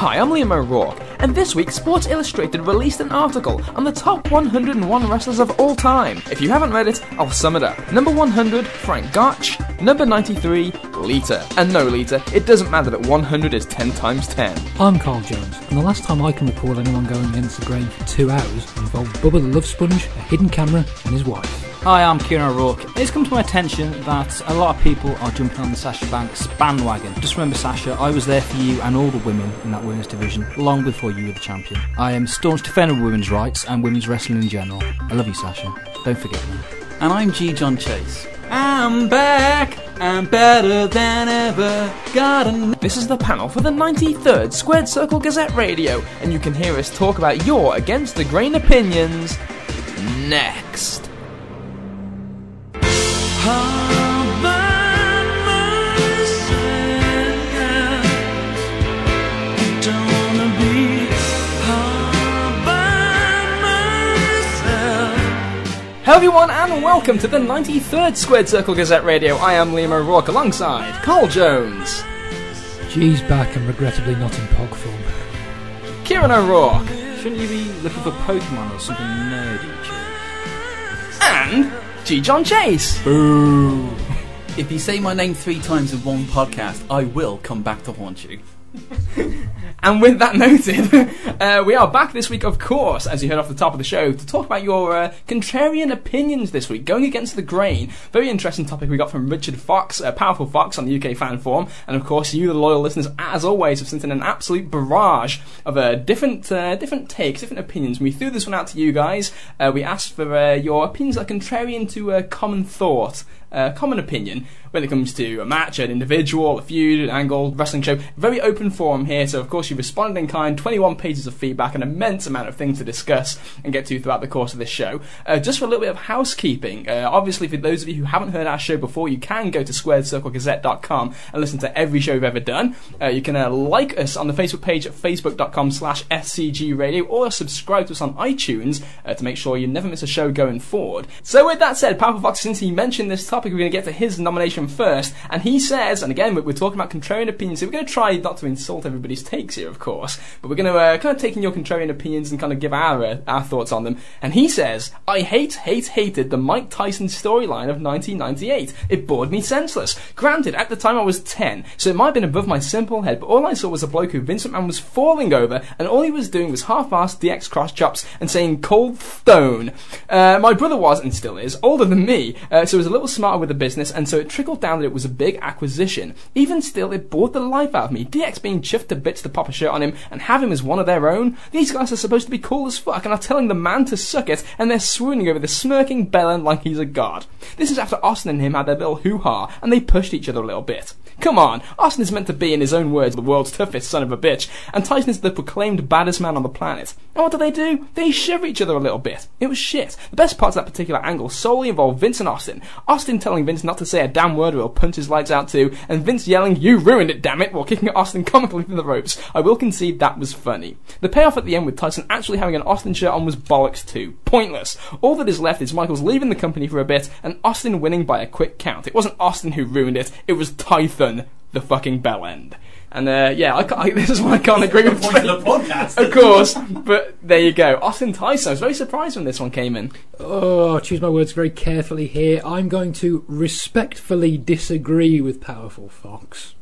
Hi, I'm Liam O'Rourke, and this week Sports Illustrated released an article on the top 101 wrestlers of all time. If you haven't read it, I'll sum it up. Number 100, Frank Gotch. Number 93, Lita. And no, Lita, it doesn't matter that 100 is 10 times 10. I'm Carl Jones, and the last time I can recall anyone going against the grain for two hours involved Bubba the Love Sponge, a hidden camera, and his wife. Hi, I'm Kieran O'Rourke. It's come to my attention that a lot of people are jumping on the Sasha Banks bandwagon. Just remember, Sasha, I was there for you and all the women in that women's division long before you were the champion. I am staunch defender of women's rights and women's wrestling in general. I love you, Sasha. Don't forget me. And I'm G. John Chase. I'm back. I'm better than ever. Got a. This is the panel for the 93rd Squared Circle Gazette Radio, and you can hear us talk about your against the grain opinions next. Hello everyone and welcome to the 93rd Squared Circle Gazette Radio. I am Liam O'Rourke alongside Carl Jones, G's back and regrettably not in pog form. Kieran O'Rourke, Shouldn't you be looking for Pokemon or something nerdy, Chase? and G. John Chase. If you say my name three times in one podcast, I will come back to haunt you. And with that noted, uh, we are back this week, of course, as you heard off the top of the show, to talk about your uh, contrarian opinions this week, going against the grain. Very interesting topic we got from Richard Fox, uh, Powerful Fox on the UK fan forum, and of course, you, the loyal listeners, as always, have sent in an absolute barrage of uh, different uh, different takes, different opinions. We threw this one out to you guys. Uh, we asked for uh, your opinions that are contrarian to common thought. Uh, common opinion when it comes to a match, an individual, a feud, an angle, wrestling show. Very open forum here, so of course you responded in kind. 21 pages of feedback, an immense amount of things to discuss and get to throughout the course of this show. Uh, just for a little bit of housekeeping, uh, obviously for those of you who haven't heard our show before, you can go to squaredcirclegazette.com and listen to every show we've ever done. Uh, you can uh, like us on the Facebook page at facebook.com slash scgradio or subscribe to us on iTunes uh, to make sure you never miss a show going forward. So with that said, Powerful Fox, since he mentioned this topic, we're going to get to his nomination first. And he says, and again, we're, talking about contrarian opinions, so we're going to try not to insult everybody's takes here, of course, but we're going to uh, kind of take in your contrarian opinions and kind of give our uh, our thoughts on them. And he says, I hate, hate, hated the Mike Tyson storyline of 1998. It bored me senseless. Granted, at the time I was 10, so it might have been above my simple head, but all I saw was a bloke who Vince McMahon was falling over, and all he was doing was half-assed DX cross chops and saying cold stone. Uh, my brother was, and still is, older than me, uh, so it was a little smarter with the business, and so it trickled down that it was a big acquisition. Even still, it bored the life out of me. DX being chuffed to bits to pop a shirt on him and have him as one of their own. These guys are supposed to be cool as fuck and are telling the man to suck it, and they're swooning over the smirking bellend like he's a god. This is after Austin and him had their little hoo-ha, and they pushed each other a little bit. Come on, Austin is meant to be, in his own words, the world's toughest son of a bitch, and Tyson is the proclaimed baddest man on the planet. And what do they do? They shove each other a little bit. It was shit. The best parts of that particular angle solely involved Vince and Austin. Austin telling Vince not to say a damn word or he'll punch his lights out too, and Vince yelling, You ruined it, damn it, while kicking Austin comically through the ropes. I will concede that was funny. The payoff at the end with Tyson actually having an Austin shirt on was bollocks too. Pointless. All that is left is Michaels leaving the company for a bit and Austin winning by a quick count. It wasn't Austin who ruined it, it was Tyson, the fucking bell end. And uh, yeah, I can't, this is why I can't agree with Point of the podcast. Of course, but there you go. Austin Tyson. I was very surprised when this one came in. Oh, choose my words very carefully here. I'm going to respectfully disagree with Powerful Fox.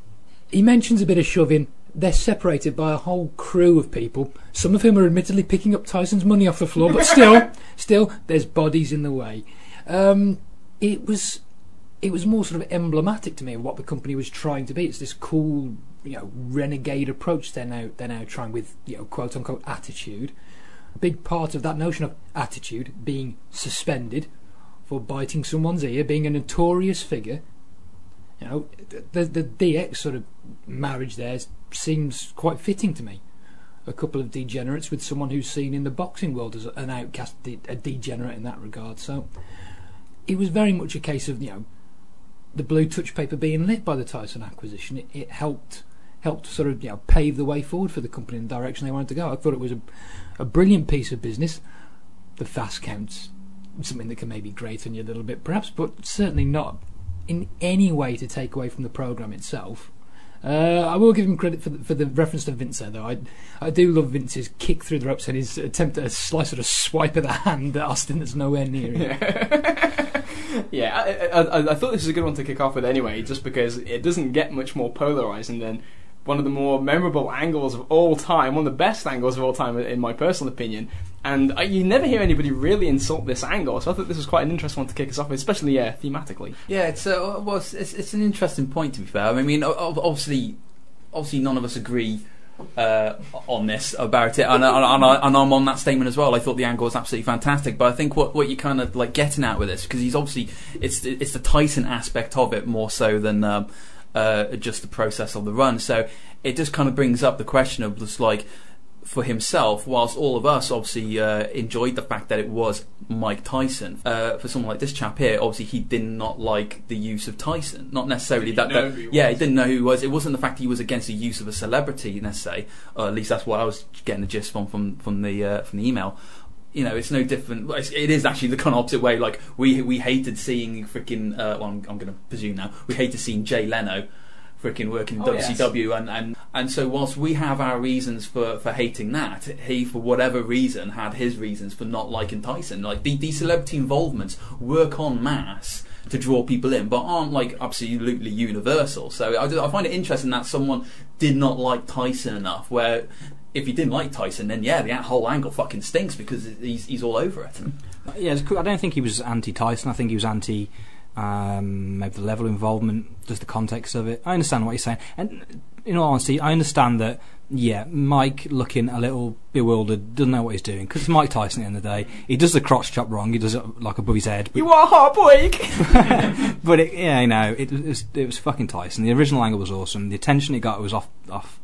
He mentions a bit of shoving. They're separated by a whole crew of people, some of whom are admittedly picking up Tyson's money off the floor, but still, still, there's bodies in the way. Um, it was, it was more sort of emblematic to me of what the company was trying to be. It's this cool, you know, renegade approach they're now they're now trying with, you know, quote unquote attitude. A big part of that notion of attitude being suspended for biting someone's ear, being a notorious figure. You know, the the DX sort of marriage there seems quite fitting to me. A couple of degenerates with someone who's seen in the boxing world as an outcast, a degenerate in that regard. So it was very much a case of you know the blue touch paper being lit by the Tyson acquisition. It, it helped helped sort of you know pave the way forward for the company in the direction they wanted to go. I thought it was a a brilliant piece of business. The fast counts something that can maybe grate on you a little bit, perhaps, but certainly not in any way to take away from the program itself. Uh, I will give him credit for the, for the reference to Vince though. I I do love Vince's kick through the ropes and his attempt at a slice or a swipe of the hand at Austin that's nowhere near him. yeah, I, I, I thought this was a good one to kick off with anyway, just because it doesn't get much more polarizing than one of the more memorable angles of all time, one of the best angles of all time, in my personal opinion. And I, you never hear anybody really insult this angle, so I thought this was quite an interesting one to kick us off with, especially yeah, thematically. Yeah, it's uh, well, it's, it's, it's an interesting point to be fair. I mean, obviously, obviously, none of us agree uh, on this about it, and, and, and, and I'm on that statement as well. I thought the angle was absolutely fantastic, but I think what, what you're kind of like getting at with this because he's obviously it's it's the Tyson aspect of it more so than um, uh, just the process of the run. So it just kind of brings up the question of just like for himself, whilst all of us obviously uh, enjoyed the fact that it was Mike Tyson, uh, for someone like this chap here, obviously he did not like the use of Tyson. Not necessarily that, know that who he yeah, he didn't know who he was. It wasn't the fact he was against the use of a celebrity necessarily, or at least that's what I was getting the gist from from from the uh, from the email. You know, it's no different. it's- actually the kind of opposite way. Like we we hated seeing freaking. Uh, well, I'm, I'm going to presume now. We hated seeing Jay Leno freaking working in Oh, yes. WCW, and, and and so whilst we have our reasons for, for hating that, he for whatever reason had his reasons for not liking Tyson. Like the, these celebrity involvements work on mass to draw people in, but aren't like absolutely universal. So I, I find it interesting that someone did not like Tyson enough. Where if you didn't like Tyson, then yeah, the whole angle fucking stinks because he's he's all over it. Yeah, it's cool. I don't think he was anti Tyson. I think he was anti um, maybe the level of involvement, just the context of it. I understand what you're saying, and in all honesty, I understand that. Yeah, Mike looking a little bewildered, doesn't know what he's doing because it's Mike Tyson at the end of the day. He does the crotch chop wrong. He does it like above his head. But, You are heartbreak. but it, yeah, you know, it was it was fucking Tyson. The original angle was awesome. The attention he got was off off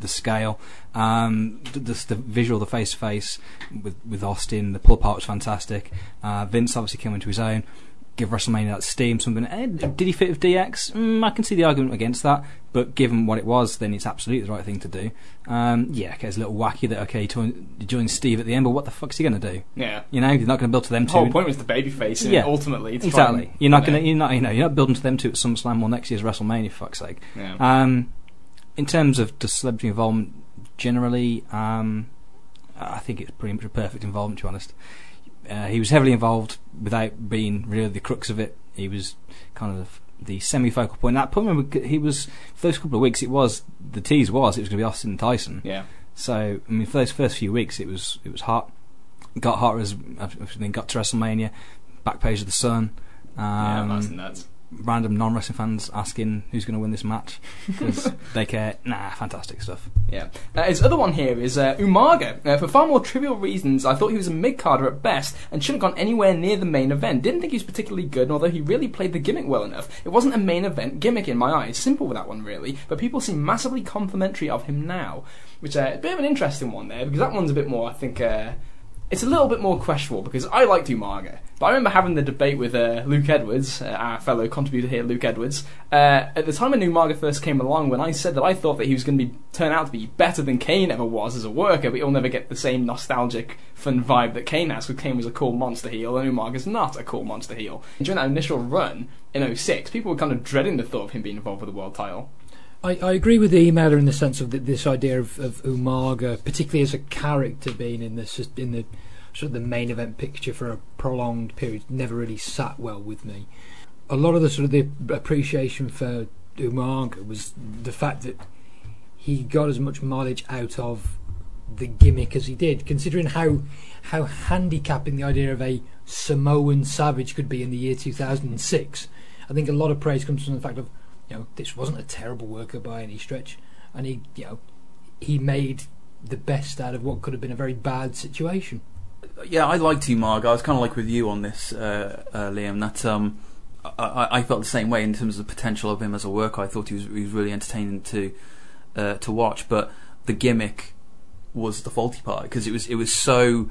the scale. Um, th- just the visual, the face to face with with Austin, the pull apart was fantastic. Uh, Vince obviously came into his own. Give WrestleMania that steam. Something. Eh, did he fit with DX? Mm, I can see the argument against that, but given what it was, then it's absolutely the right thing to do. Um, yeah, okay, it's a little wacky that okay, he joined Steve at the end, but what the fuck's he going to do? yeah. You know, he's not going to build to them The two. whole point was the babyface, Yeah. ultimately, to Exactly. You're not yeah. gonna. You're not. You know. You're not building to them two at SummerSlam or next year's WrestleMania. For fuck's sake. Yeah. Um, in terms of just celebrity involvement, generally, um, I think it's pretty much a perfect involvement. To be honest, uh, he was heavily involved without being really the crux of it. He was kind of the semi-focal point. That point, he was for those couple of weeks. It was the tease was it was going to be Austin and Tyson. yeah. So I mean, for those first few weeks, it was it was hot. Got hotter as then got to WrestleMania. Back page of the Sun. yeah, Um, that's nuts. Random non-wrestling fans asking who's going to win this match because they care. Nah, fantastic stuff. Yeah. Uh, his other one here is uh, Umaga. Uh, for far more trivial reasons, I thought he was a mid-carder at best and shouldn't have gone anywhere near the main event. Didn't think he was particularly good, although he really played the gimmick well enough, it wasn't a main event gimmick in my eyes. Simple with that one, really. But people seem massively complimentary of him now, which uh, a bit of an interesting one there because that one's a bit more, I think. Uh, it's a little bit more questionable because I liked Umaga, but I remember having the debate with uh, Luke Edwards, uh, our fellow contributor here, Luke Edwards. Uh, at the time when Umaga first came along, when I said that I thought that he was going to be turn out to be better than Kane ever was as a worker, but he'll never get the same nostalgic, fun vibe that Kane has, because Kane was a cool monster heel and Umaga's not a cool monster heel. During that initial run in 06, people were kind of dreading the thought of him being involved with the world title. I, I agree with the emailer in the sense of th this idea of, of Umaga, particularly as a character being in the in the sort of the main event picture for a prolonged period, never really sat well with me. A lot of the sort of the appreciation for Umaga was the fact that he got as much mileage out of the gimmick as he did, considering how how handicapping the idea of a Samoan savage could be in the year 2006. I think a lot of praise comes from the fact of you know, this wasn't a terrible worker by any stretch, and he, you know, he made the best out of what could have been a very bad situation. Yeah, I liked Umaga. I was kind of like with you on this, uh, uh, Liam. That um, I, I- felt the same way in terms of the potential of him as a worker. I thought he was he was really entertaining to uh, to watch, but the gimmick was the faulty part because it was it was so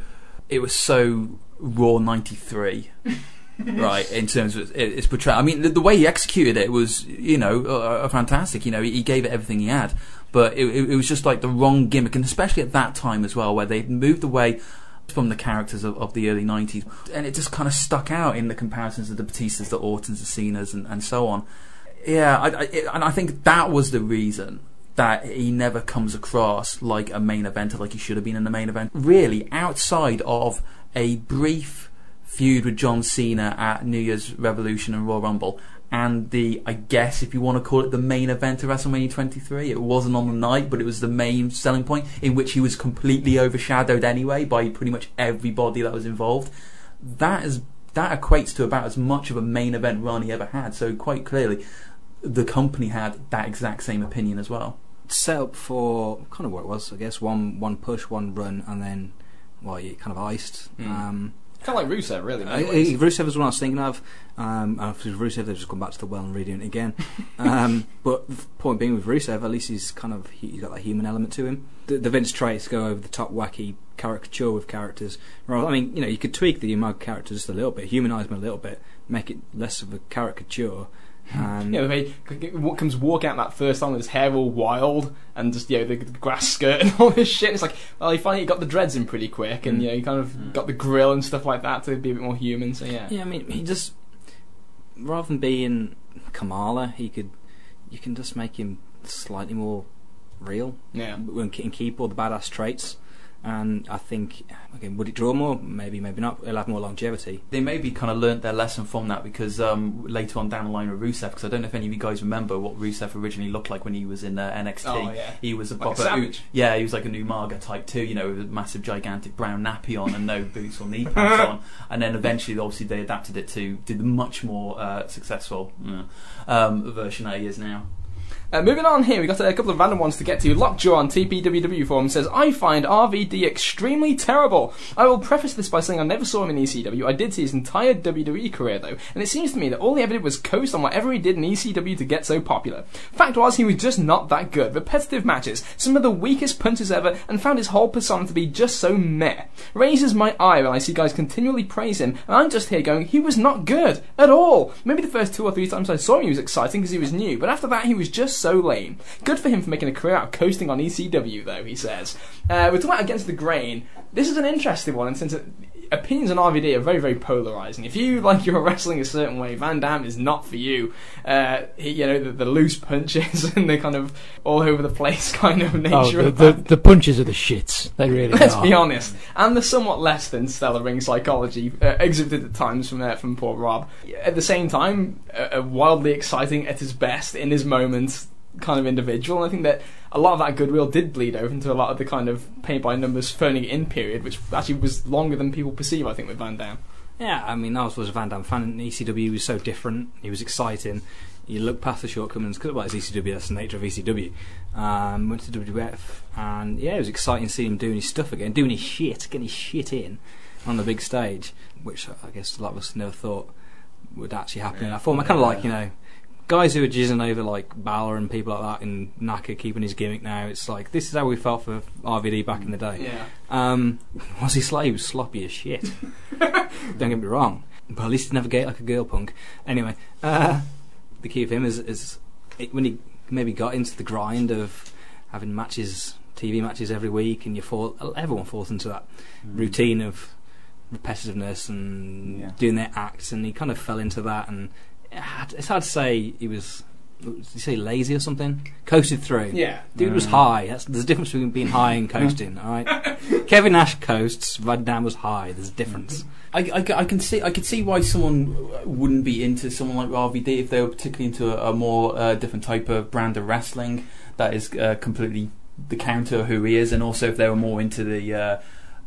it was so raw '93. right, in terms of its portrayal. I mean, the, the way he executed it was, you know, uh, uh, fantastic. You know, he, he gave it everything he had, but it, it, it was just like the wrong gimmick, and especially at that time as well, where they moved away from the characters of, of the early 90s and it just kind of stuck out in the comparisons of the Batistas, the Ortons, the Cenas and, and so on yeah, I, I, it, and I think that was the reason that he never comes across like a main eventer, like he should have been in the main event. Really, outside of a brief feud with John Cena at New Year's Revolution and Royal Rumble, and the, I guess, if you want to call it the main event of WrestleMania 23, it wasn't on the night, but it was the main selling point in which he was completely overshadowed anyway by pretty much everybody that was involved. That is that equates to about as much of a main event run he ever had. So quite clearly, the company had that exact same opinion as well. Set up for kind of what it was, I guess. One one push, one run, and then well, you kind of iced. Mm. Um, Kind of like Rusev, really. Uh. Rusev is what I was thinking of. Um, and for Rusev, they've just gone back to the well and redoing it again. um, but the point being with Rusev, at least he's kind of he, he's got that human element to him. The, the Vince traits go over the top, wacky caricature with characters. Rather, I mean, you know, you could tweak the Umaga character just a little bit, humanise them a little bit, make it less of a caricature. And Yeah, the way what comes walking out that first time with his hair all wild and just you know the, the grass skirt and all this shit. It's like, well, he finally got the dreads in pretty quick, and Mm. you know he kind of got the grill and stuff like that to be a bit more human. So yeah, Yeah, I mean, he just rather than being Kamala, he could you can just make him slightly more real yeah. and ke- and keep all the badass traits. And I think again, would it draw more? Maybe, maybe not. It'll have more longevity. They maybe kind of learnt their lesson from that because um, later on down the line with Rusev, because I don't know if any of you guys remember what Rusev originally looked like when he was in uh, NXT. Oh yeah. He was a Like a proper, savage. yeah, he was like an Umaga type too, you know, with a massive, gigantic brown nappy on and no boots or knee pads on. And then eventually, obviously, they adapted it to did the much more uh, successful yeah, um, version that he is now. Uh, moving on here, we got a couple of random ones to get to. Lockjaw on TPWW forum says, I find RVD extremely terrible. I will preface this by saying I never saw him in ECW. I did see his entire WWE career though, and it seems to me that all he ever did was coast on whatever he did in ECW to get so popular. Fact was, he was just not that good. Repetitive matches, some of the weakest punches ever, and found his whole persona to be just so meh. Raises my eye when I see guys continually praise him, and I'm just here going, he was not good at all. Maybe the first two or three times I saw him, he was exciting because he was new, but after that, he was just so lame. Good for him for making a career out of coasting on ECW, though, he says. Uh, we're talking about Against the Grain. This is an interesting one, and since it, opinions on RVD are very, very polarizing. If you like your wrestling a certain way, Van Damme is not for you. Uh, he, you know, the, the loose punches and the kind of all over the place kind of nature Oh, the, of the, the punches are the shits. They really Let's are. be honest, and the somewhat less than stellar ring psychology uh, exhibited at times from uh, from poor Rob. At the same time, a, wildly exciting at his best in his moments kind of individual. And I think that a lot of that goodwill did bleed over into a lot of the kind of paint by numbers phoning it in period, which actually was longer than people perceive. I think with Van Damme. Yeah, I mean, I was, was a Van Damme fan. And ECW was so different. He was exciting. You look past the shortcomings because well, it's ECW. That's the nature of ECW. Um, went to WWF, and yeah, it was exciting seeing him doing his stuff again, doing his shit, getting his shit in on the big stage, which I guess a lot of us never thought would actually happen in that form. I kind of like you know guys who are jizzing over like Balor and people like that, and Naka keeping his gimmick now. It's like this is how we felt for RVD back in the day. Yeah. Um, was he slow? He was sloppy as shit. Don't get me wrong, but at least he never get like a girl punk. Anyway, uh, the key of him is, is it, when he maybe got into the grind of having matches, TV matches every week, and you fall. Everyone falls into that routine of repetitiveness and Yeah. doing their acts, and he kind of fell into that. And it had- it's hard to say he was. Did you say lazy or something? Coasted through. Yeah. Dude was Mm. high. That's, there's a difference between being high and coasting. all right. Kevin Nash coasts. Van Damme was high. There's a difference. I, I, I can see I could see why someone wouldn't be into someone like RVD if they were particularly into a, a more uh, different type of brand of wrestling that is uh, completely the counter of who he is, and also if they were more into the uh,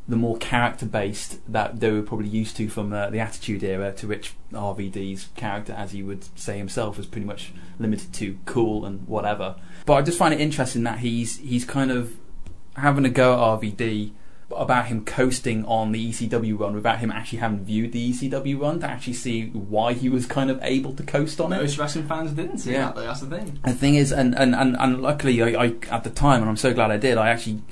the more character based that they were probably used to from uh, the Attitude Era, to which RVD's character, as he would say himself, was pretty much limited to cool and whatever. But I just find it interesting that he's he's kind of having a go at RVD about him coasting on the ECW run without him actually having viewed the ECW run to actually see why he was kind of able to coast on it. Most wrestling fans didn't see Yeah. that though. That's the thing. The thing is, and, and, and, and luckily, I, I at the time, and I'm so glad I did. I actually,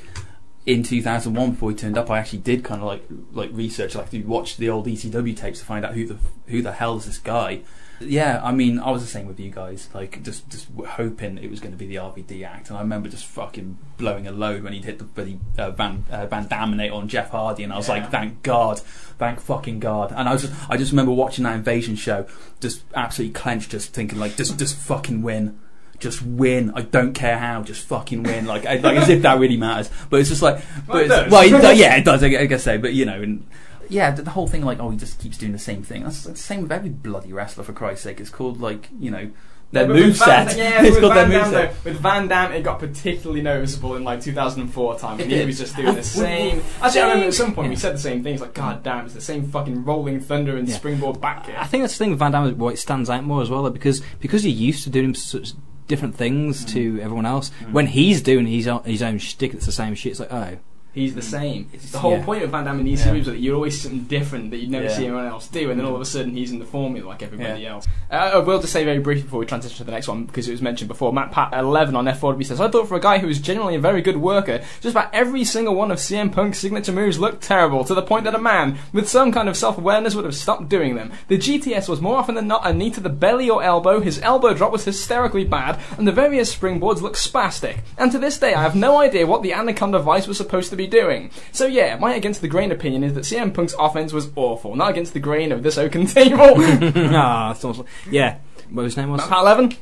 in 2001, before he turned up, I actually did kind of like like research, like to watch the old ECW tapes to find out who the who the hell is this guy. Yeah, I mean, I was the same with you guys. Like, just just hoping it was going to be the RVD act, and I remember just fucking blowing a load when he'd hit the bloody uh, Van uh, Van Daminator on Jeff Hardy, and I was Yeah. like, thank God, thank fucking God. And I was, just, I just remember watching that Invasion show, just absolutely clenched, just thinking like, just just fucking win. Just win. I don't care how. Just fucking win. Like, I, like as if that really matters. But it's just like, Well, it but it's- does. well, it does, yeah, it does. I, guess so. But you know, and yeah, the, the whole thing like, oh, he just keeps doing the same thing. That's the same with every bloody wrestler for Christ's sake. It's called like, you know, their Yeah, move set. Yeah, it's with called their Van move Damme, set. though, with Van Damme, it got particularly noticeable in like 2004 time It he was just doing the same. Actually, I remember at some point we said the same thing. It's like, God damn, it's the same fucking rolling thunder and Yeah. springboard back kick. I think that's the thing with Van Damme, why it stands out more as well, though, because because you're used to doing such different things to everyone else. Mm. When he's doing his own, his own shtick, it's the same shit. It's like, oh, He's the same. It's- the whole yeah. point of Van Damme in these Yeah. series was that you're always something different that you'd never Yeah. see anyone else do, and then all of a sudden he's in the formula like everybody else. Uh, I will just say very briefly before we transition to the next one, because it was mentioned before, Matt Pat 11 on F4W says, I thought for a guy who was genuinely a very good worker, just about every single one of CM Punk's signature moves looked terrible, to the point that a man with some kind of self-awareness would have stopped doing them. The GTS was more often than not a knee to the belly or elbow, his elbow drop was hysterically bad, and the various springboards looked spastic. And to this day, I have no idea what the Anaconda Vice was supposed to be doing. So yeah, my against the grain opinion is that CM Punk's offense was awful, not against the grain of this oaken table. ah, it's almost, yeah. What was his name was? Matt Pat 11?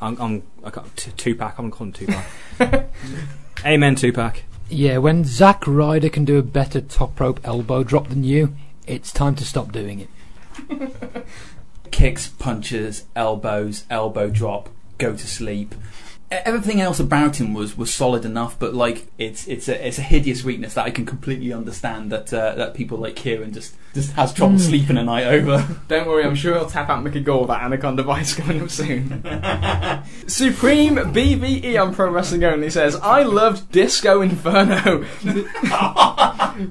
I'm, I'm I got t- Tupac. I'm calling him Tupac. Amen, two pack. Yeah, when Zack Ryder can do a better top rope elbow drop than you, it's time to stop doing it. Kicks, punches, elbows, elbow drop, go to sleep. Everything else about him was, was solid enough, but like it's it's a it's a hideous weakness that I can completely understand that uh, that people like Kieran just just has trouble sleeping a night over. Don't worry, I'm sure he'll tap out Mickey Gall with that Anaconda Vice coming up soon. Supreme BVE on Pro Wrestling Only says, I loved Disco Inferno.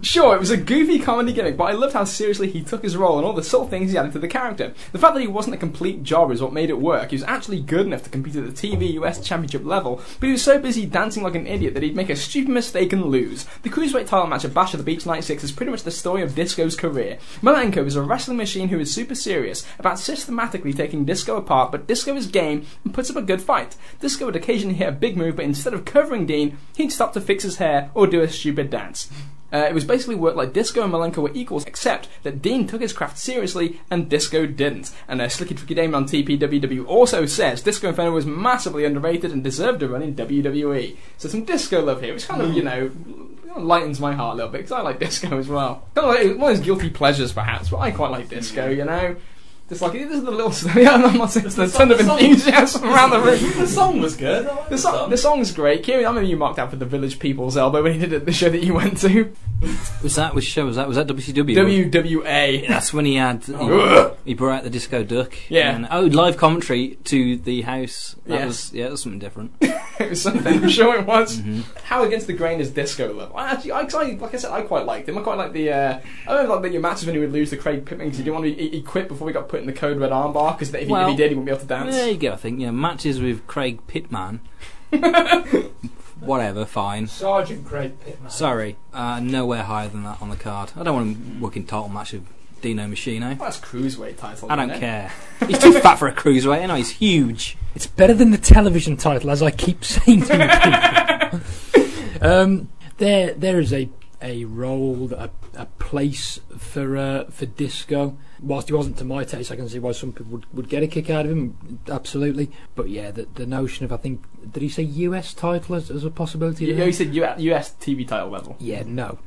sure, it was a goofy comedy gimmick, but I loved how seriously he took his role and all the subtle things he added to the character. The fact that he wasn't a complete jobber is what made it work. He was actually good enough to compete at the TV US Championship level, but he was so busy dancing like an idiot that he'd make a stupid mistake and lose. The Cruiserweight title match at Bash of the Beach 96 is pretty much the story of Disco's career. Malenko is a wrestling machine who is super serious about systematically taking Disco apart, but Disco is game and puts up a good fight. Disco would occasionally hit a big move, but instead of covering Dean, he'd stop to fix his hair or do a stupid dance. Uh, it was basically worked like Disco and Malenko were equals, except that Dean took his craft seriously and Disco didn't. And uh, Slicky Tricky Damon on TPWW also says Disco Inferno was massively underrated and deserved a run in WWE. So some Disco love here, which kind of, you know, lightens my heart a little bit because I like Disco as well. Kind of like one of his guilty pleasures, perhaps, but I quite like Disco, you know. Just like this is the little stuff. Yeah, I'm not saying there's a The ton of song- enthusiasm around the room. the song was good. I like The song, the song's great. Kieran, I remember you marked out for the Village People's Elbow when he did it the show that you went to. Was that which show was that? Was that WCW? WWA. That's when he had Ugh. he, he brought out the disco duck. Yeah. And, oh, live commentary to the house. That Yes. was yeah, that was something different. it was something. I'm sure it was. Mhm. How against the grain is Disco love? I actually, I, 'cause I, like I said, I quite liked him. I quite like the. Uh, I remember like the your matches when he would lose the Craig Pittman because he didn't want to. He, he quit before he got put in the code red armbar because if, he- if Well, he did, he wouldn't be able to dance. There you go. I think yeah, matches with Craig Pittman. Whatever, fine. Sergeant Craig Pittman. Sorry, uh, nowhere higher than that on the card. I don't want him working title match with Dino Machino. Well, that's cruiserweight title. I don't it? care. He's too fat for a cruiserweight. You know, he's huge. It's better than the television title, as I keep saying to people. um, there, there is a a role, a, a place for uh, for disco. Whilst he wasn't to my taste, I can see why some people would, would get a kick out of him. Absolutely, but yeah, the the notion of I think did he say US title as, as a possibility? You, there? you said US TV title level. yeah, no.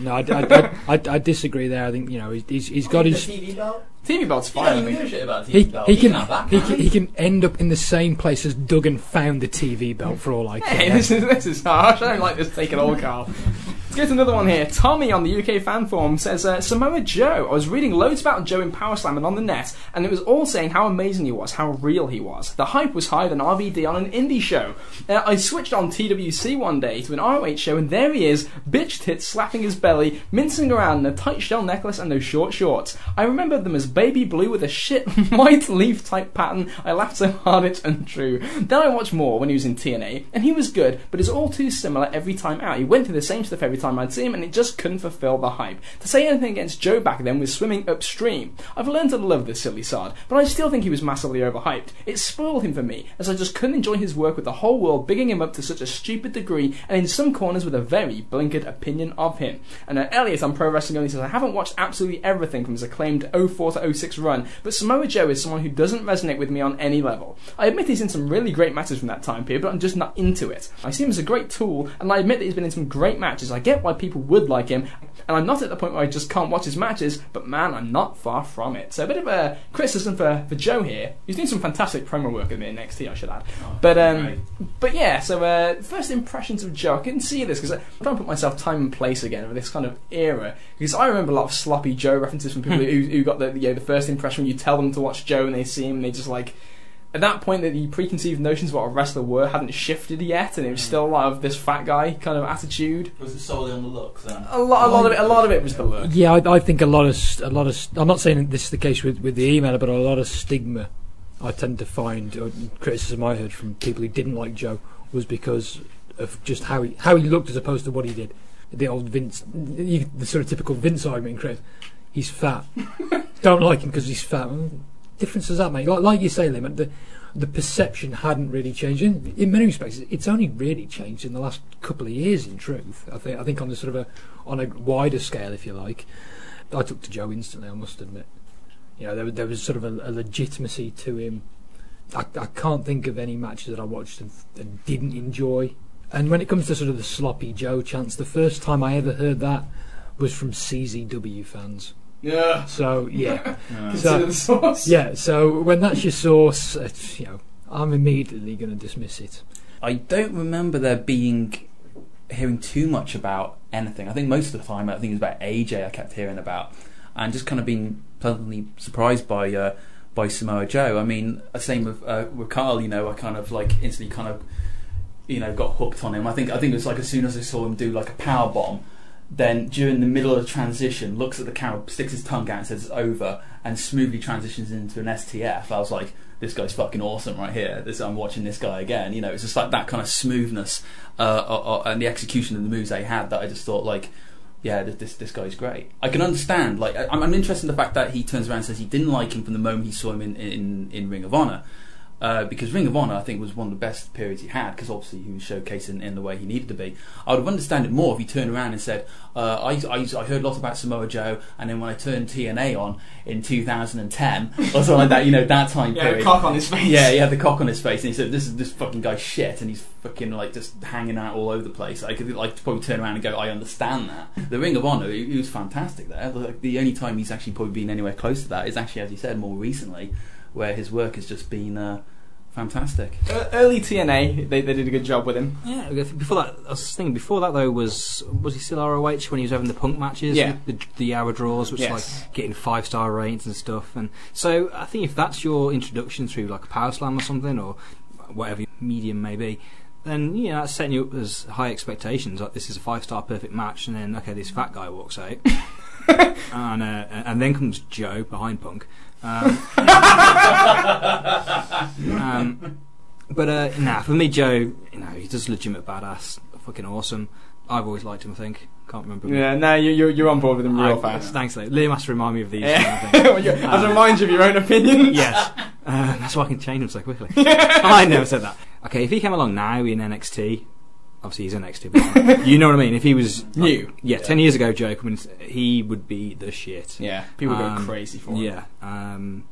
No, I, I, I, I, I disagree there. I think you know he's, he's, he's got his TV belt. TV belt's You fine. I don't even think. give a shit about TV he, belt. he You can, have that, he can't can you? he can end up in the same place as Duggan found the TV belt for all I care. Hey, care. this is this is harsh. I don't like this take it all, Carl. Get another one here. Tommy on the UK fan forum says uh, Samoa Joe. I was reading loads about Joe in Power Slam and on the net, and it was all saying how amazing he was, how real he was. The hype was higher than RVD on an indie show. Uh, I switched on TWC one day to an ROH show, and there he is, bitch tits slapping his belly, mincing around in a tight shell necklace and those short shorts. I remembered them as baby blue with a shit white leaf type pattern. I laughed so hard it's untrue. Then I watched more when he was in TNA, and he was good, but it's all too similar every time out. He went through the same stuff every time time I'd him, and it just couldn't fulfill the hype. To say anything against Joe back then was swimming upstream. I've learned to love this silly sod, but I still think he was massively overhyped. It spoiled him for me, as I just couldn't enjoy his work with the whole world bigging him up to such a stupid degree, and in some corners with a very blinkered opinion of him. And uh, Elliot on Pro Wrestling Only says, I haven't watched absolutely everything from his acclaimed 04 to 06 run, but Samoa Joe is someone who doesn't resonate with me on any level. I admit he's in some really great matches from that time period, but I'm just not into it. I see him as a great tool, and I admit that he's been in some great matches. I get why people would like him, and I'm not at the point where I just can't watch his matches, but man, I'm not far from it. So a bit of a criticism for, for Joe here. He's doing some fantastic promo work with in NXT, I should add. But um, but yeah, so uh, first impressions of Joe, I can see this because I'm trying to put myself time and place again of this kind of era because I remember a lot of sloppy Joe references from people who, who got the you know, the first impression when you tell them to watch Joe and they see him and they just like at that point that the preconceived notions of what a wrestler were hadn't shifted yet and it was mm. still a lot of this fat guy kind of attitude. Was it solely on the looks then? A lot, a lot of it, a lot of it was the look. Yeah, I, I think a lot of a lot of. I'm not saying this is the case with, with the emailer, but a lot of stigma I tend to find or criticism I heard from people who didn't like Joe was because of just how he how he looked as opposed to what he did. The old Vince, the sort of typical Vince argument, Chris. He's fat. Don't like him because he's fat. Well, difference does that make? Like, like you say, Liam, the the perception hadn't really changed. In, in many respects, it's only really changed in the last couple of years. In truth, I think I think on a sort of a on a wider scale, if you like. I took to Joe instantly. I must admit. You know, there, there was sort of a, a legitimacy to him. I, I can't think of any matches that I watched and, and didn't enjoy. And when it comes to sort of the sloppy Joe chants, the first time I ever heard that was from CZW fans. Yeah. So yeah, Consider the source. yeah. So when that's your source, it's, you know, I'm immediately going to dismiss it. I don't remember there being hearing too much about anything. I think most of the time, I think it was about AJ I kept hearing about, and just kind of being pleasantly surprised by uh, by Samoa Joe. I mean, uh, same with uh, with Carl. You know, I kind of like instantly kind of you know got hooked on him. I think I think it was like as soon as I saw him do like a power bomb. Then during the middle of the transition, looks at the camera, sticks his tongue out, and says it's over, and smoothly transitions into an STF. I was like, this guy's fucking awesome right here. This I'm watching this guy again. You know, it's just like that kind of smoothness uh, uh, uh, and the execution of the moves they had that I just thought like, yeah, this this, guy's great. I can understand. Like, I, I'm interested in the fact that he turns around and says he didn't like him from the moment he saw him in in, in Ring of Honor. Uh, because Ring of Honor, I think, was one of the best periods he had because obviously he was showcasing in, the way he needed to be. I would have understand it more if he turned around and said, uh, I, I, I heard lots about Samoa Joe, and then when I turned TNA on in 2010 or something like that, you know, that time period. Yeah, period. cock on his face. Yeah, he had the cock on his face, and he said, "This is this fucking guy's shit," and he's fucking like just hanging out all over the place. I could like probably turn around and go, "I understand that." The Ring of Honor, he, he was fantastic there. Like, the only time he's actually probably been anywhere close to that is actually, as you said, more recently, where his work has just been uh, fantastic. Uh, early TNA, they, they did a good job with him. Yeah, I before that, I was thinking before that though was was he still ROH when he was having the punk matches? Yeah. the, the hour draws, which Yes. like getting five star ratings and stuff. And so I think if that's your introduction through like a power slam or something or whatever medium may be, then you know that's setting you up as high expectations. Like this is a five star perfect match, and then okay, this fat guy walks out, and uh, and then comes Joe behind Punk. Um, um, but uh, nah, for me, Joe, you know, he's just legitimate badass, fucking awesome. I've always liked him. I think can't remember. Yeah, no, you, you're, you're on board with him real I- fast. Thanks, Liam. Liam has to remind me of these. Yeah. kind of things. As a reminder of your own opinions. yes, uh, that's why I can change them so quickly. I never said that. Okay, if he came along now in NXT, obviously he's NXT, but you know what I mean. If he was New. yeah, ten years ago, Joe coming, in, he would be the shit. Yeah, people go Um, crazy for him. Yeah, um,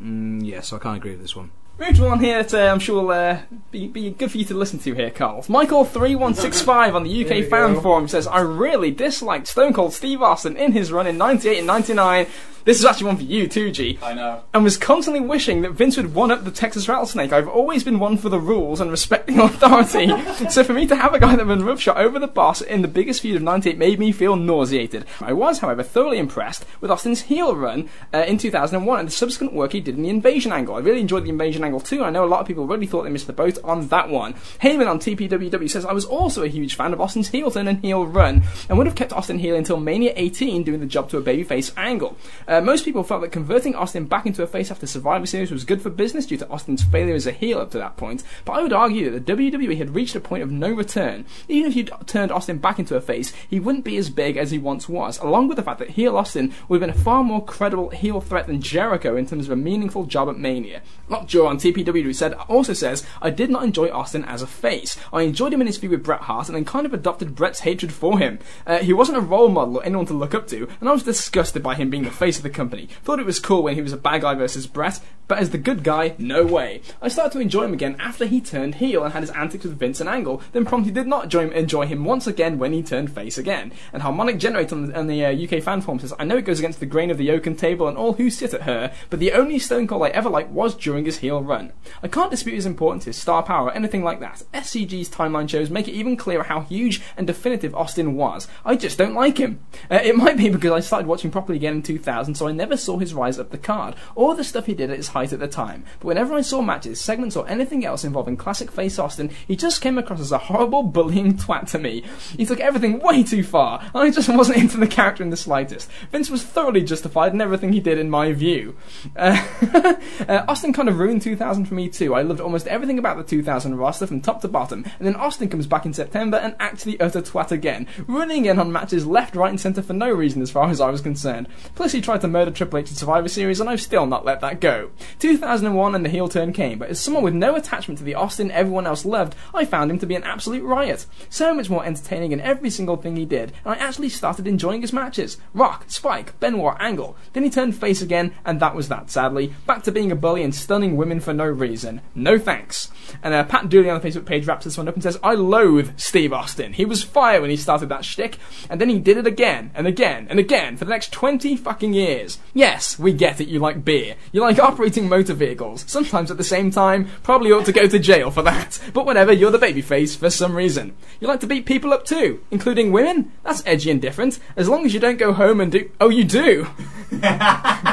mm, yeah. So I can't agree with this one. Moved one here that uh, I'm sure will uh, be, be good for you to listen to here, Carl. Michael3165 on the UK fan forum says, I really disliked Stone Cold Steve Austin in his run in 98 and 99. This is actually one for you too, G. I know. And was constantly wishing that Vince would one up the Texas Rattlesnake. I've always been one for the rules and respecting authority. so for me to have a guy that run roughshod over the boss in the biggest feud of 98 made me feel nauseated. I was, however, thoroughly impressed with Austin's heel run uh, in 2001 and the subsequent work he did in the invasion angle. I really enjoyed the invasion angle too. I know a lot of people really thought they missed the boat on that one. Heyman on TPWW says, I was also a huge fan of Austin's heel turn and heel run and would have kept Austin heel until Mania 18 doing the job to a babyface angle. Uh, Uh, most people felt that converting Austin back into a face after Survivor Series was good for business due to Austin's failure as a heel up to that point, but I would argue that the WWE had reached a point of no return. Even if you'd turned Austin back into a face, he wouldn't be as big as he once was, along with the fact that heel Austin would have been a far more credible heel threat than Jericho in terms of a meaningful job at Mania. Lockjaw on TPW said, also says, I did not enjoy Austin as a face. I enjoyed him in his feud with Bret Hart and then kind of adopted Bret's hatred for him. Uh, he wasn't a role model or anyone to look up to, and I was disgusted by him being the face the company. Thought it was cool when he was a bad guy versus Bret, but as the good guy, no way. I started to enjoy him again after he turned heel and had his antics with Vince and Angle, then promptly did not enjoy him, enjoy him once again when he turned face again. And Harmonic Generator on the, on the uh, UK fan forum says, I know it goes against the grain of the Oaken table and all who sit at her, but the only Stone Cold I ever liked was during his heel run. I can't dispute his importance, his star power, or anything like that. SCG's timeline shows make it even clearer how huge and definitive Austin was. I just don't like him. Uh, it might be because I started watching properly again in 2000, so I never saw his rise up the card, or the stuff he did at his height at the time. But whenever I saw matches, segments, or anything else involving classic face Austin, he just came across as a horrible bullying twat to me. He took everything way too far, and I just wasn't into the character in the slightest. Vince was thoroughly justified in everything he did, in my view. Uh, uh, Austin kind of ruined 2000 for me too. I loved almost everything about the 2000 roster from top to bottom, and then Austin comes back in September and acts the utter twat again, running in on matches left, right, and centre for no reason as far as I was concerned. Plus, he tried to murder Triple H in Survivor Series, and I've still not let that go. 2001 and the heel turn came, but as someone with no attachment to the Austin everyone else loved, I found him to be an absolute riot. So much more entertaining in every single thing he did, and I actually started enjoying his matches. Rock, Spike, Benoit, Angle. Then he turned face again, and that was that, sadly. Back to being a bully and stunning women for no reason. No thanks. And uh, Pat Dooley on the Facebook page wraps this one up and says, I loathe Steve Austin. He was fire when he started that shtick, and then he did it again, and again, and again for the next 20 fucking years. Yes, we get it, you like beer. You like operating motor vehicles. Sometimes at the same time, probably ought to go to jail for that. But whatever, you're the babyface for some reason. You like to beat people up too, including women? That's edgy and different, as long as you don't go home and do. Oh, you do!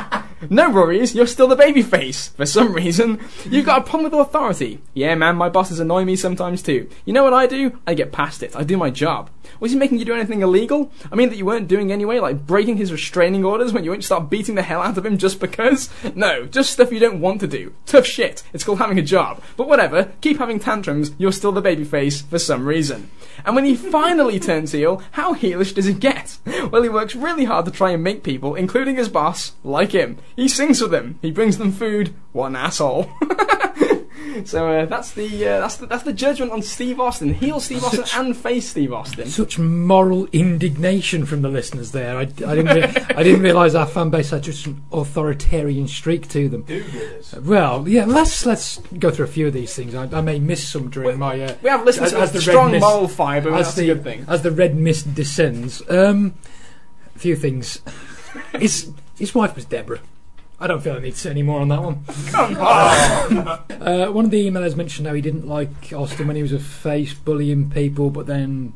No worries, you're still the babyface. For some reason, you've got a problem with authority. Yeah, man, my bosses annoy me sometimes too. You know what I do? I get past it. I do my job. Was he making you do anything illegal? I mean, that you weren't doing anyway, like breaking his restraining orders when you won't start beating the hell out of him just because? No, just stuff you don't want to do. Tough shit. It's called having a job. But whatever, keep having tantrums, you're still the babyface for some reason. And when he finally turns heel, how heelish does he get? Well, he works really hard to try and make people, including his boss, like him. He sings with them. He brings them food. What an asshole. so uh, that's the uh, that's the that's the judgment on Steve Austin, heel Steve Austin and face Steve Austin. Such moral indignation from the listeners there. I, I didn't. Re- I didn't realise our fan base had such an authoritarian streak to them. Well, yeah. Let's let's go through a few of these things. I, I may miss some during my. Uh, We have listeners As- as the strong mist- moral fibre. as That's the a good thing. as the red mist descends. Um, a few things. His his wife was Debra. I don't feel I need to say any more on that one. Come on. Uh, one of the emailers mentioned how he didn't like Austin when he was a face, bullying people, but then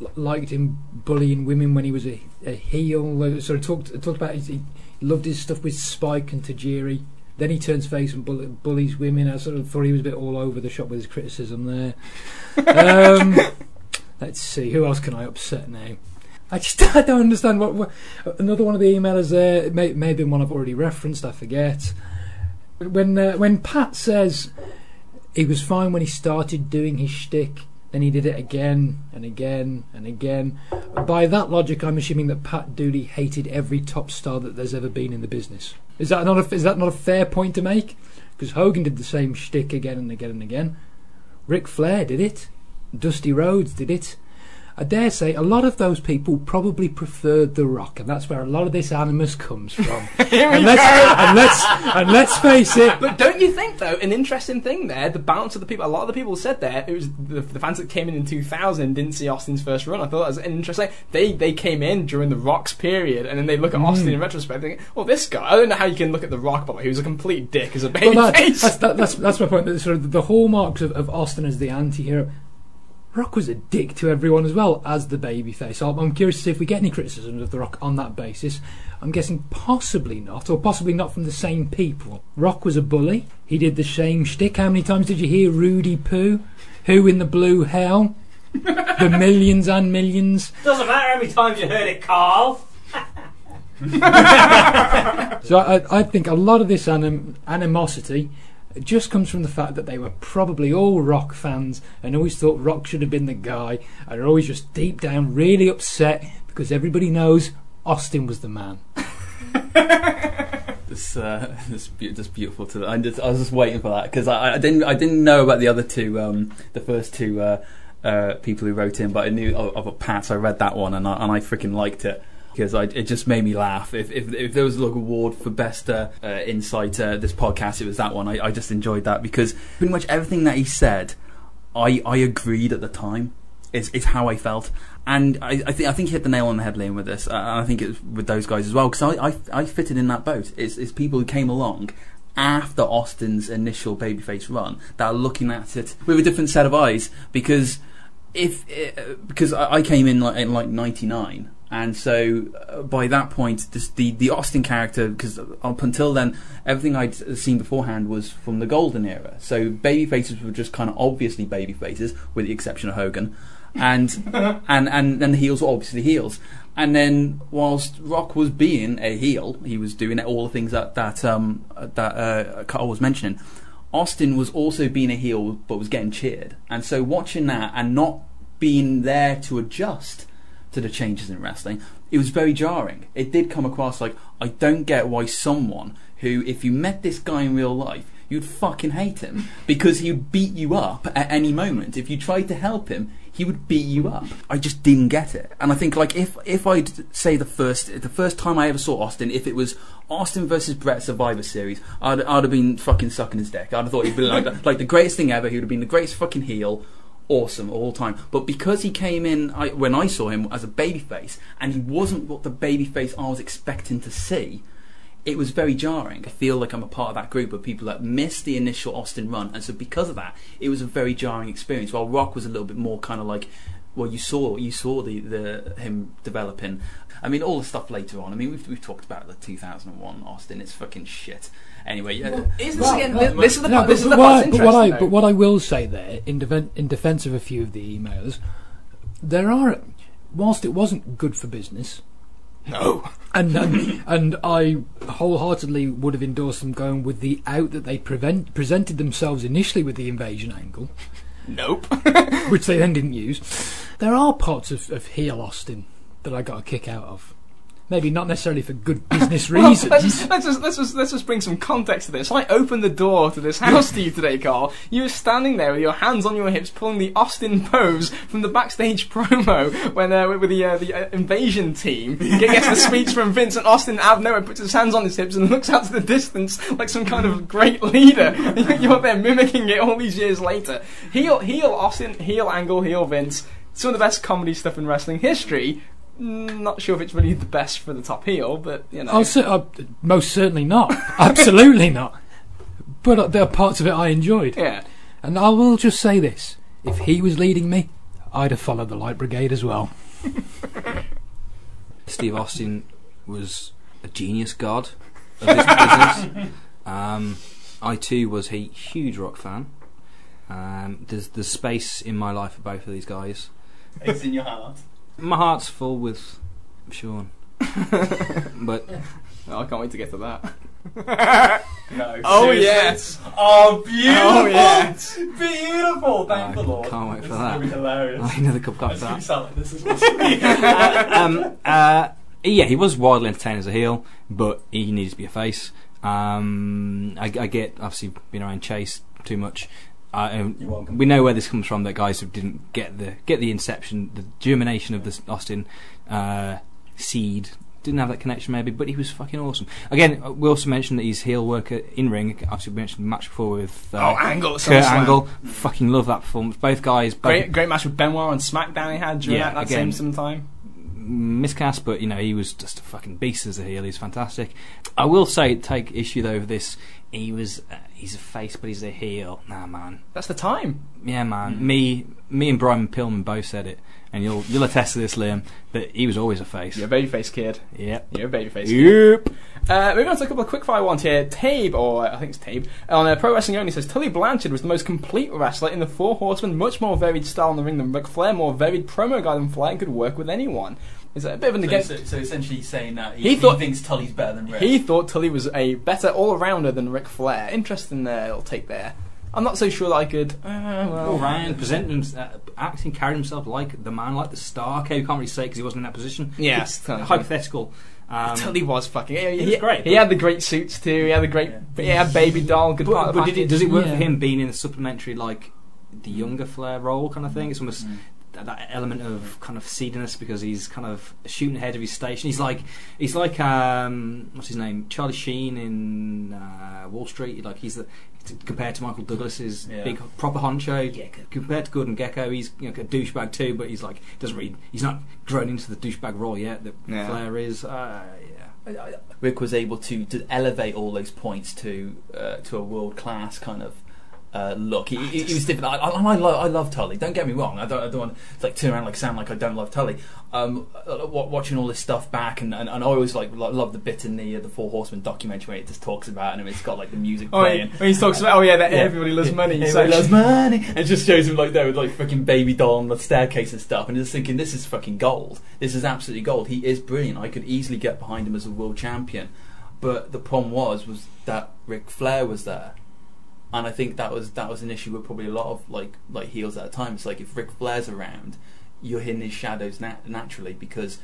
l- liked him bullying women when he was a, a heel. Uh, sort of talked talked about his, he loved his stuff with Spike and Tajiri. Then he turns face and bull- bullies women. I sort of thought he was a bit all over the shop with his criticism there. Um, let's see, who else can I upset now? I just I don't understand what, what another one of the emailers there it may, have been one I've already referenced. I forget when uh, when Pat says he was fine when he started doing his shtick, then he did it again and again and again. By that logic, I'm assuming that Pat Dooley hated every top star that there's ever been in the business. Is that not a, is that not a fair point to make? Because Hogan did the same shtick again and again and again. Ric Flair did it. Dusty Rhodes did it. I dare say a lot of those people probably preferred The Rock, and that's where a lot of this animus comes from. Here we and, let's, go. and let's and let's face it. But don't you think, though, an interesting thing there, the balance of the people, a lot of the people said there, it was the, the fans that came in in 2000 didn't see Austin's first run. I thought that was interesting. They they came in during the Rock's period, and then they look at mm. Austin in retrospect and think, well, this guy, I don't know how you can look at the Rock, but he was a complete dick as a Well, that, that's, that, that's that's my point. That sort of the hallmarks of, of Austin as the anti-hero. Rock was a dick to everyone as well as the babyface. I'm curious to see if we get any criticisms of the Rock on that basis. I'm guessing possibly not, or possibly not from the same people. Rock was a bully. He did the same shtick. How many times did you hear Rudy Poo? Who in the blue hell? the millions and millions. Doesn't matter how many times you heard it, Carl. So I, I think a lot of this anim- animosity just comes from the fact that they were probably all rock fans and always thought rock should have been the guy and are always just deep down really upset because everybody knows Austin was the man. This, uh, this, be- this beautiful to. I just, I was just waiting for that because I, I didn't, I didn't know about the other two, um, the first two uh, uh, people who wrote in, but I knew of, of Pat. So I read that one and I, and I freaking liked it because I, it just made me laugh. If, if, if there was a award for best uh, uh, insight uh, this podcast, it was that one. I, I just enjoyed that because pretty much everything that he said, I, I agreed at the time. Is, is how I felt, and I, I think I think he hit the nail on the head, Liam, with this. I think it was with those guys as well because I, I I fitted in that boat. It's, it's people who came along after Austin's initial babyface run that are looking at it with a different set of eyes because if uh, because I, I came in like in like '99, and so uh, by that point, this, the the Austin character because up until then, everything I'd seen beforehand was from the golden era. So baby faces were just kind of obviously baby faces, with the exception of Hogan, and and and then the heels were obviously heels. And then, whilst Rock was being a heel, he was doing all the things that that um, that uh, Carl was mentioning. Austin was also being a heel, but was getting cheered. And so, watching that and not being there to adjust to the changes in wrestling, it was very jarring. It did come across like I don't get why someone who, if you met this guy in real life, you'd fucking hate him because he would beat you up at any moment. If you tried to help him, he would beat you up. I just didn't get it. And I think like if if I'd say the first the first time I ever saw Austin, if it was Austin versus Bret Survivor Series, I'd I'd have been fucking sucking his dick. I'd have thought he'd been like like the greatest thing ever. He would have been the greatest fucking heel. Awesome all the time, but because he came in I, when I saw him as a babyface, and he wasn't what the babyface I was expecting to see, it was very jarring. I feel like I'm a part of that group of people that missed the initial Austin run, and so because of that, it was a very jarring experience. While Rock was a little bit more kind of like, well, you saw you saw the, the him developing. I mean, all the stuff later on. I mean, we've we've talked about the 2001 Austin. It's fucking shit. Anyway, uh, yeah. Is this Well, again? Uh, well, thi- this is the No, part. This is but, the but what. I, but what I interesting, but what I will say there in, defen in defence of a few of the emails, there are whilst it wasn't good for business, no. and and, and I wholeheartedly would have endorsed them going with the out that they prevent, presented themselves initially with the invasion angle, Nope. which they then didn't use. There are parts of, of heel Austin that I got a kick out of. Maybe not necessarily for good business Well, reasons. let's, just, let's, just, let's, just, let's just bring some context to this. I opened the door to this house to you today, Carl. You were standing there with your hands on your hips, pulling the Austin pose from the backstage promo when uh, with the uh, the uh, invasion team gets the speech from Vince, and Austin out of nowhere puts his hands on his hips and looks out to the distance like some kind of great leader. You're there mimicking it all these years later. Heel, heel Austin, heel Angle, heel Vince. Some of the best comedy stuff in wrestling history. Mm, Not sure if it's really the best for the top heel, but you know. Oh, cer- uh, most certainly not. Absolutely not. But uh, there are parts of it I enjoyed. yeah. And I will just say this: if he was leading me, I'd have followed the Light Brigade as well. Steve Austin was a genius god of this business. Um, I too was a huge rock fan. Um, there's there's space in my life for both of these guys. It's in your heart. My heart's full with Sean, but Oh, I can't wait to get to that. No. Oh, seriously? yes. Oh, beautiful. Oh, yes. Beautiful. Thank I the Lord. can't wait for this that. Is gonna be hilarious. I need another cup of coffee It's for gonna that. sound this is awesome. um, uh, yeah, he was wildly entertaining as a heel, but he needs to be a face. Um, I, I get obviously being around Chase too much. I, um, we know where this comes from. That guys who didn't get the get the inception, the germination of this Austin uh, seed. Didn't have that connection maybe, but he was fucking awesome. Again, uh, we also mentioned that he's heel worker in ring. Obviously, we mentioned the match before with uh, oh, Angle. Kurt SummerSlam. Angle. Fucking love that performance. Both guys, both Great, great match with Benoit on SmackDown he had during Yeah, that, that again. same, same time. miscast, but you know he was just a fucking beast as a heel. He's fantastic. I will say, take issue though with this. He was uh, he's a face, but he's a heel. Nah, man. That's the time. Yeah, man. Mm. Me, me and Brian Pillman both said it, and you'll you'll attest to this, Liam, that he was always a face. You're a babyface kid. Yep. You're a babyface kid. Yep. Uh, moving on to a couple of quickfire ones here. Tabe, or I think it's Tabe, on uh, Pro Wrestling Only says Tully Blanchard was the most complete wrestler in the Four Horsemen, much more varied style in the ring than Ric Flair, more varied promo guy than Flair, and could work with anyone. Is that a bit of an So, against? so, so essentially saying that he, He he, thinks Tully's better than Ric. He thought Tully was a better all-rounder than Ric Flair. Interesting uh, little take there. I'm not so sure that I could. Uh, well, All round, presenting, him- uh, acting, carrying himself like the man, like the star. Okay, you can't really say because he wasn't in that position. Yes, It's hypothetical. Um, Tully was fucking. He, He he, was great, He had the great suits too. He had the great. He had baby doll. Good part but, of the but did it, package. does it work Yeah. for him being in a supplementary like the younger Flair role kind of thing? It's almost Mm. That, that element of kind of seediness because he's kind of shooting ahead of his station. He's like he's like um, what's his name Charlie Sheen in uh, Wall Street. Like he's the compared to Michael Douglas's Yeah. big proper honcho. Yeah, compared to Gordon Gekko, he's you know, a douchebag too, but he's like doesn't really he's not grown into the douchebag role yet that Yeah. Flair is. Uh, yeah. Ric was able to, to elevate all those points to uh, to a world class kind of uh, look. He, he, he was different. I, I, I, love, I love Tully. Don't get me wrong. I don't, I don't want to like turn around like sound like I don't love Tully. Um, uh, watching all this stuff back, and, and, and I always like lo- love the bit in the uh, the Four Horsemen documentary where it just talks about him. It's got like the music Oh, playing. when he talks about, oh yeah, that Yeah. everybody loves money. Everybody so loves money. And it just shows him like there with like freaking baby doll on the staircase and stuff. And just thinking, this is fucking gold. This is absolutely gold. He is brilliant. I could easily get behind him as a world champion. But the problem was, was that Ric Flair was there. And I think that was that was an issue with probably a lot of like like heels at the time. It's like if Ric Flair's around, you're in his shadows nat- naturally because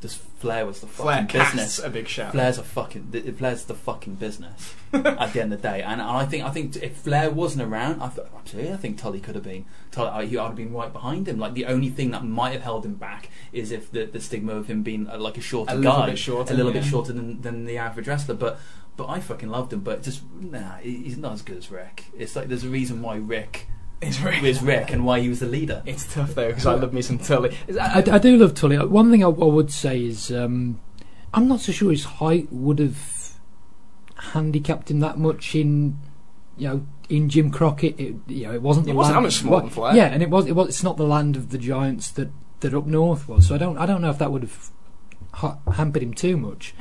this Flair was the Flair fucking casts business. a big shout. Flair's a fucking th- Flair's the fucking business at the end of the day, and, and I think I think if Flair wasn't around, I th- absolutely I think Tully could have been Tully. I, I'd have been right behind him. Like the only thing that might have held him back is if the, the stigma of him being uh, like a shorter A little guy, bit shorter, a little yeah. bit shorter than, than the average wrestler, but. But I fucking loved him. But just nah, he's not as good as Ric. It's like there's a reason why Ric It's Ric. is Ric and why he was the leader. It's tough though because I love me some Tully. I, I do love Tully. One thing I, I would say is um, I'm not so sure his height would have handicapped him that much in you know in Jim Crockett. It, you know, it wasn't. He the wasn't land, that much smaller well, than Flair. Yeah, and it was. It was. It's not the land of the giants that that up north was. So I don't. I don't know if that would have ha- hampered him too much.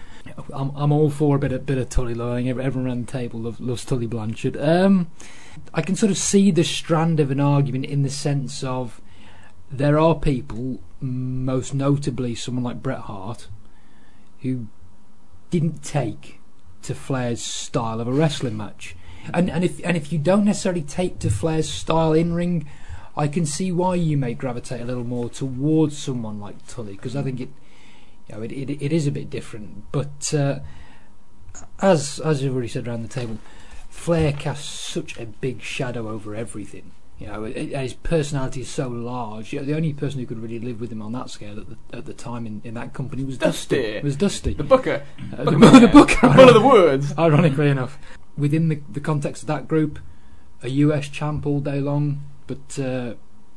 I'm, I'm all for a bit of bit of Tully lying. Everyone around the table loves, loves Tully Blanchard. Um, I can sort of see the strand of an argument in the sense of there are people, most notably someone like Bret Hart, who didn't take to Flair's style of a wrestling match. And and if and if you don't necessarily take to Flair's style in ring, I can see why you may gravitate a little more towards someone like Tully because I think it, you know, it, it it is a bit different. But uh, as as you've already said around the table, Flair casts such a big shadow over everything. You know, his personality is so large. You know, the only person who could really live with him on that scale at the, at the time in, in that company was Dusty. Dusty. Was Dusty. the Booker, Uh, the, the Booker. one of the words. Ironically enough, within the, the context of that group, a US champ all day long, but uh,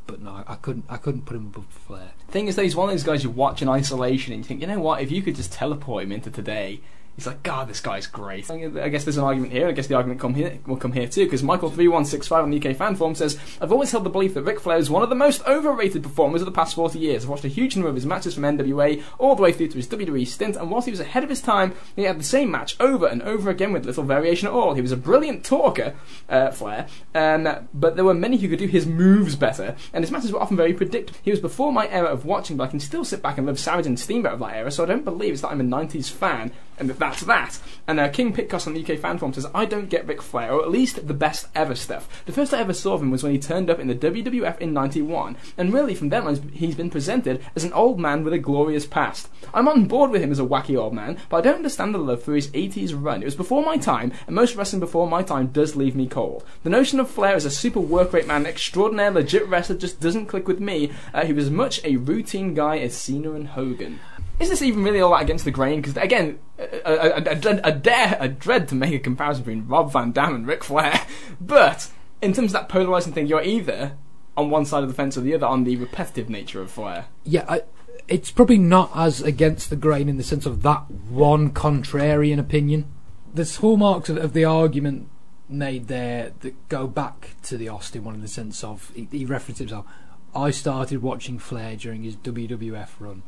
but no, I couldn't I couldn't put him above Flair. Thing is, that he's one of those guys you watch in isolation and you think, you know what? If you could just teleport him into today, he's like, God, this guy's great. I guess there's an argument here. I guess the argument come here will come here too, because Michael three one six five on the UK fan forum says, I've always held the belief that Ric Flair is one of the most overrated performers of the past forty years. I've watched a huge number of his matches from NWA all the way through to his WWE stint, and whilst he was ahead of his time, he had the same match over and over again with little variation at all. He was a brilliant talker, uh, Flair, um, but there were many who could do his moves better, and his matches were often very predictable. He was before my era of watching, but I can still sit back and love Savage and Steamboat of that era, so I don't believe it's that I'm a 90s fan, and that's that. And uh, King Pitcos on the UK fan forum says, I don't get Ric Flair, or at least the best ever stuff. The first I ever saw of him was when he turned up in the WWF in 91, and really from then on he's been presented as an old man with a glorious past. I'm on board with him as a wacky old man, but I don't understand the love for his 80s run. It was before my time, and most wrestling before my time does leave me cold. The notion of Flair as a super work rate man, extraordinaire, legit wrestler just doesn't click with me. Uh, he was as much a routine guy as Cena and Hogan. Is this even really all that against the grain? Because again, a dare, a dread to make a comparison between Rob Van Dam and Ric Flair. But in terms of that polarizing thing, you're either on one side of the fence or the other on the repetitive nature of Flair. Yeah, I, it's probably not as against the grain in the sense of that one contrarian opinion. There's hallmarks of, of the argument made there that go back to the Austin one in the sense of he, he referenced himself. I started watching Flair during his WWF run.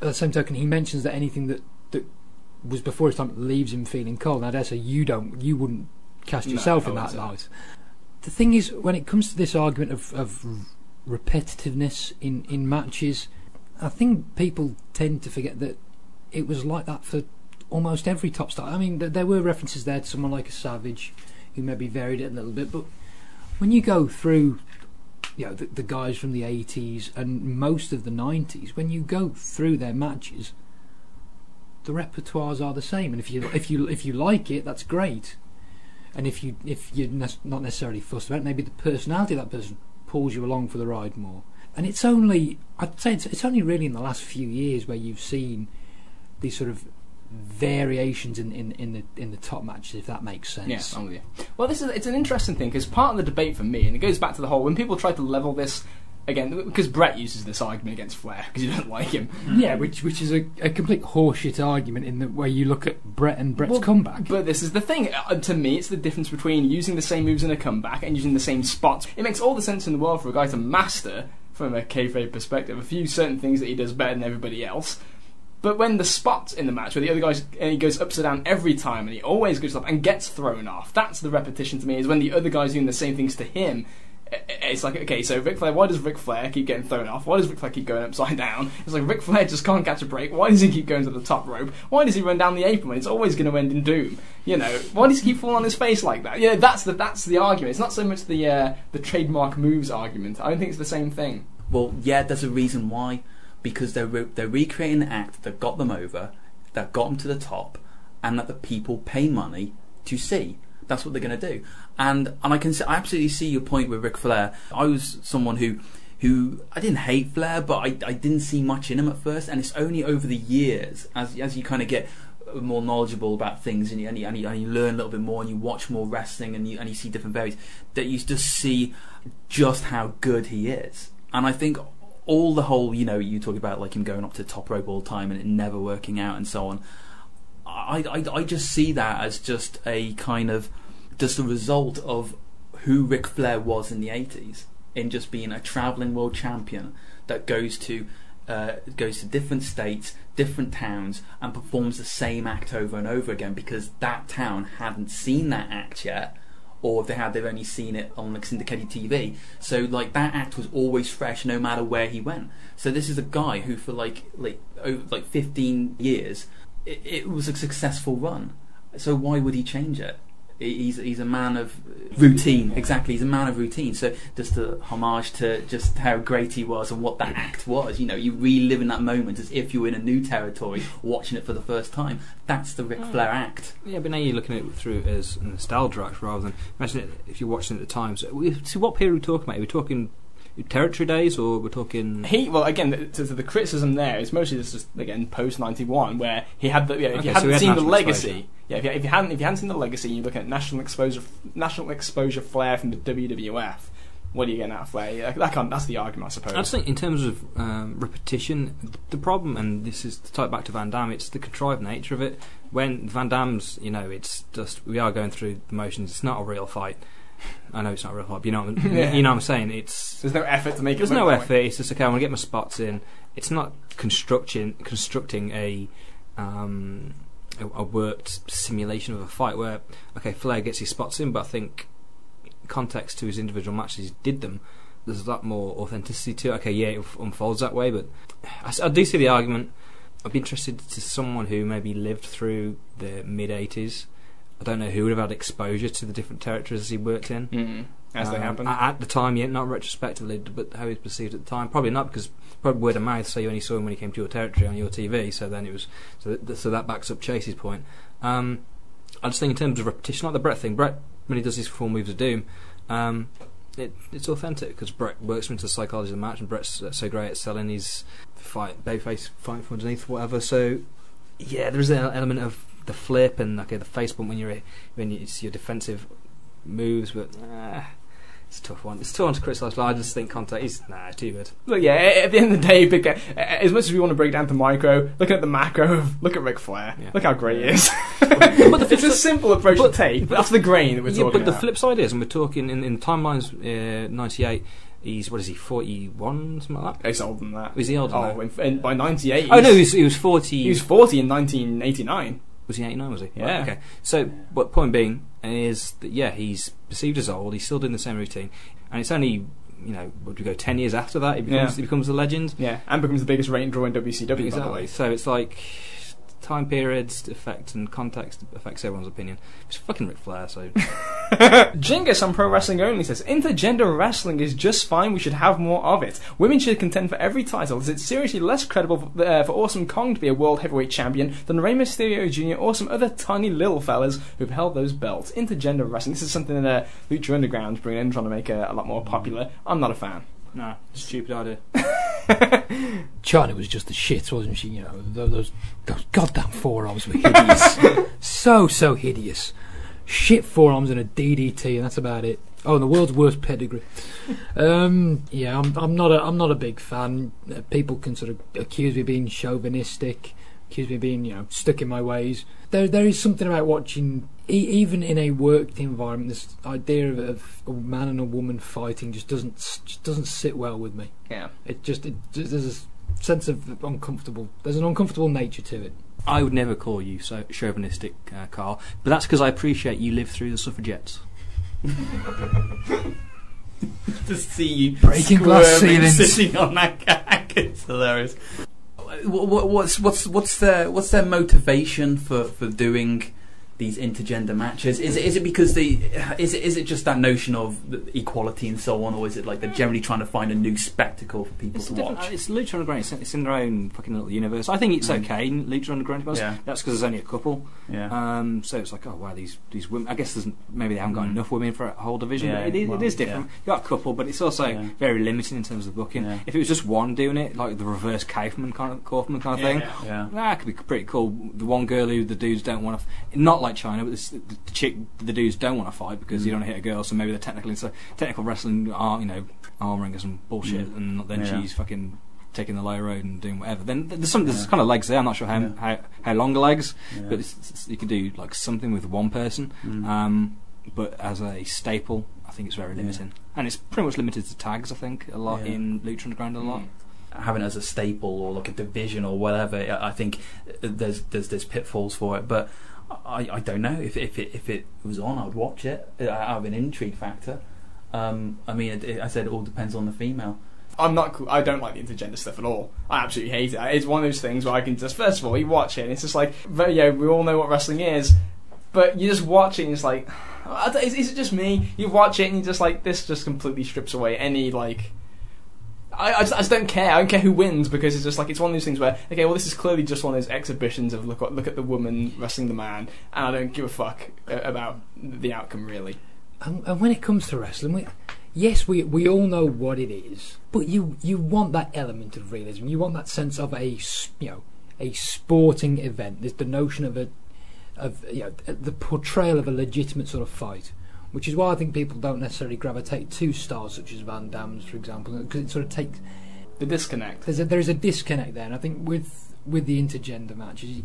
At the same token, he mentions that anything that, that was before his time leaves him feeling cold. Now, I dare say you don't, you wouldn't cast yourself in that light. The thing is, when it comes to this argument of, of repetitiveness in, in matches, I think people tend to forget that it was like that for almost every top star. I mean, th- there were references there to someone like a Savage, who maybe varied it a little bit, but when you go through, you know, the, the guys from the '80s and most of the '90s, when you go through their matches, the repertoires are the same. And if you if you if you like it, that's great. And if you if you're ne- not necessarily fussed about it, maybe the personality of that person pulls you along for the ride more. And it's only I'd say it's, it's only really in the last few years where you've seen these sort of variations in, in, in the in the top matches, if that makes sense. Yeah, I'm with you. Well, this is it's an interesting thing because part of the debate for me, and it goes back to the whole when people try to level this again because Bret uses this argument against Flair because you don't like him. Yeah, which which is a, a complete horseshit argument in the way you look at Bret and Bret's Well, comeback. But this is the thing. Uh, to me, it's the difference between using the same moves in a comeback and using the same spots. It makes all the sense in the world for a guy to master, from a kayfabe perspective, a few certain things that he does better than everybody else. But when the spot in the match where the other and uh, he goes upside down every time and he always goes up and gets thrown off, that's the repetition to me. Is when the other guy's doing the same things to him. I- I- It's like okay, so Ric Flair. Why does Ric Flair keep getting thrown off? Why does Ric Flair keep going upside down? It's like Ric Flair just can't catch a break. Why does he keep going to the top rope? Why does he run down the apron when it's always going to end in doom? You know, why does he keep falling on his face like that? Yeah, that's the that's the argument. It's not so much the uh, the trademark moves argument. I don't think it's the same thing. Well, yeah, there's a reason why. Because they're re- they're recreating the act that got them over, that got them to the top, and that the people pay money to see. That's what they're going to do. And and I can see, I absolutely see your point with Ric Flair. I was someone who who I didn't hate Flair, but I, I didn't see much in him at first. And it's only over the years as as you kind of get more knowledgeable about things and you, and, you, and, you, and you learn a little bit more and you watch more wrestling and you and you see different varies that you just see just how good he is. And I think all the whole, you know, you talk about like him going up to top rope all the time and it never working out and so on. I, I, I just see that as just a kind of just a result of who Ric Flair was in the 80s in just being a traveling world champion that goes to uh, goes to different states, different towns, and performs the same act over and over again because that town hadn't seen that act yet, or if they had, they've only seen it on like syndicated TV. So like that act was always fresh, no matter where he went. So this is a guy who, for like like over, like 15 years, it, it was a successful run. So why would he change it? He's he's a man of routine. Exactly, he's a man of routine. So just a homage to just how great he was and what that act was. You know, you relive in that moment as if you were in a new territory, watching it for the first time. That's the Ric mm. Flair act. Yeah, but now you're looking at it through as a nostalgia act rather than imagine it if you're watching it at the time. So, we- so what period are we talking about? Are we talking territory days or we're talking? He well again the, to the criticism there is mostly just, just again post ninety one where he had the yeah, if you Okay, so hadn't he had seen the legacy exposure. yeah if you, if you hadn't if you hadn't seen the legacy and you're looking at national exposure national exposure Flair from the WWF what are you getting out of Flair yeah, that can't, that's the argument I suppose I just think in terms of um, repetition, the problem, and this is to tie it back to Van Damme, it's the contrived nature of it. When Van Damme's, you know, it's just we are going through the motions. It's not a real fight. I know it's not a real fight, but you know, what I'm- Yeah. you know what I'm saying. It's there's no effort to make it there's no that way. effort. It's just okay. I want to get my spots in. It's not constructing constructing a um, a, a worked simulation of a fight where okay, Flair gets his spots in, but I think context to his individual matches, he did them. There's a lot more authenticity to it. Okay, yeah, it unfolds that way, but I do see the argument. I'd be interested to someone who maybe lived through the mid '80s. I don't know who would have had exposure to the different territories he worked in. Mm, as they Um, happen a- At the time, yeah, not retrospectively, but how he was perceived at the time. Probably not because probably word of mouth. So you only saw him when he came to your territory on your TV. So then it was so that, so that backs up Chase's point. Um, I just think in terms of repetition, like the Bret thing. Bret when he does his four moves of doom, um, it, it's authentic because Bret works into the psychology of the match, and Bret's uh, so great at selling his fight, babyface fighting from underneath, whatever. So yeah, there is an element of the flip and okay, the face bump when you're when it's your defensive moves, but uh, it's a tough one. It's tough one to criticise, but I just think contact is nah, too good. Look, yeah, at the end of the day, big as much as we want to break down to micro, looking at the macro, look at Ric Flair. Yeah. Look how great he is. the it's a simple approach but- to take, but that's the grain that we're yeah, talking but the flip side is, and we're talking in, in timelines uh, '98. He's what is he? Forty-one, something like that. He's older than that. Was he older? Oh, than in, in, by 98. oh no, he was, he was forty. he was 40 in 1989. Was he 89, was he? Yeah. Right, okay. So, but point being is that, yeah, he's perceived as old, he's still doing the same routine, and it's only, you know, would we go 10 years after that, he becomes, Yeah. he becomes a legend? Yeah, and becomes the biggest rating draw in WCW, Exactly. So it's like, time periods affect and context affects everyone's opinion. It's fucking Ric Flair, so. Jingus on Pro Wrestling Only says intergender wrestling is just fine. We should have more of it. Women should contend for every title. Is it seriously less credible for, uh, for Awesome Kong to be a world heavyweight champion than Rey Mysterio Jr. or some other tiny little fellas who've held those belts? Intergender wrestling. This is something that uh, Lucha Underground's bringing in, trying to make it a lot more popular. I'm not a fan. no, stupid idea. Chyna was just the shit, wasn't she? You know, those, those goddamn forearms were hideous. so, so hideous. Shit forearms and a DDT, and that's about it. Oh, and the world's worst pedigree. Um, yeah, I'm, I'm not a, I'm not a big fan. Uh, People can sort of accuse me of being chauvinistic, accuse me of being, you know, stuck in my ways. There, there is something about watching, e- even in a worked environment, this idea of, of a man and a woman fighting just doesn't, just doesn't sit well with me. Yeah. It just, it, just there's a sense of uncomfortable. There's an uncomfortable nature to it. I would never call you so chauvinistic, uh, Carl, but that's because I appreciate you lived through the suffragettes. to see you Breaking glass squirming, ceilings. sitting on that gag. It's hilarious. What, what, what's what's what's their what's their motivation for, for doing these intergender matches? Is it is it because the is it is it just that notion of equality and so on, or is it like they're generally trying to find a new spectacle for people It's, to watch? it's Lucha Underground. It's, it's in their own fucking little universe. I think it's Mm. okay. in Lucha Underground. Yeah. That's because there's only a couple. Yeah, Um, so it's like, oh wow, these these women. I guess there's maybe they haven't got Mm. enough women for a whole division. Yeah, but it, is, well, it is different. You got a couple, but it's also Yeah. very limited in terms of booking. Yeah. If it was just one doing it, like the reverse Kaufman kind of Kaufman kind of thing, yeah. that could be pretty cool. The one girl who the dudes don't want to, f- not like Chyna, but this, the chick the dudes don't want to fight because you Mm. don't hit a girl. So maybe they're technically so technical wrestling are you know arm wringers and bullshit, Mm. and then Yeah. she's fucking taking the low road and doing whatever. Then there's some there's Yeah. kind of legs there. I'm not sure how how, how long legs, but it's, it's, you can do like something with one person. Mm. Um, but as a staple, I think it's very limiting, and it's pretty much limited to tags. I think a lot in Lucha Underground, a lot. having it as a staple or like a division or whatever, I I think there's there's there's pitfalls for it. But I, I don't know if if it if it was on, I'd watch it uh, out of an intrigue factor. Um, I mean, it, it, I said it all depends on the female. I'm not cool. I don't like the intergender stuff at all. I absolutely hate it. It's one of those things where I can just, first of all, you watch it and it's just like, but, yeah, we all know what wrestling is, but you just watch it and it's like, is, is it just me? You watch it and you're just like, this just completely strips away any, like, I, I, just, I just don't care. I don't care who wins because it's just like it's one of those things where okay, well, this is clearly just one of those exhibitions of look look at the woman wrestling the man, and I don't give a fuck uh, about the outcome really. And, and when it comes to wrestling, we, yes, we we all know what it is, but you you want that element of realism. You want that sense of a you know a sporting event. There's the notion of a of you know the portrayal of a legitimate sort of fight, which is why I think people don't necessarily gravitate to stars such as Van Damme's, for example, because it sort of takes The disconnect. there's a, there is a disconnect there, and I think with with the intergender matches, you,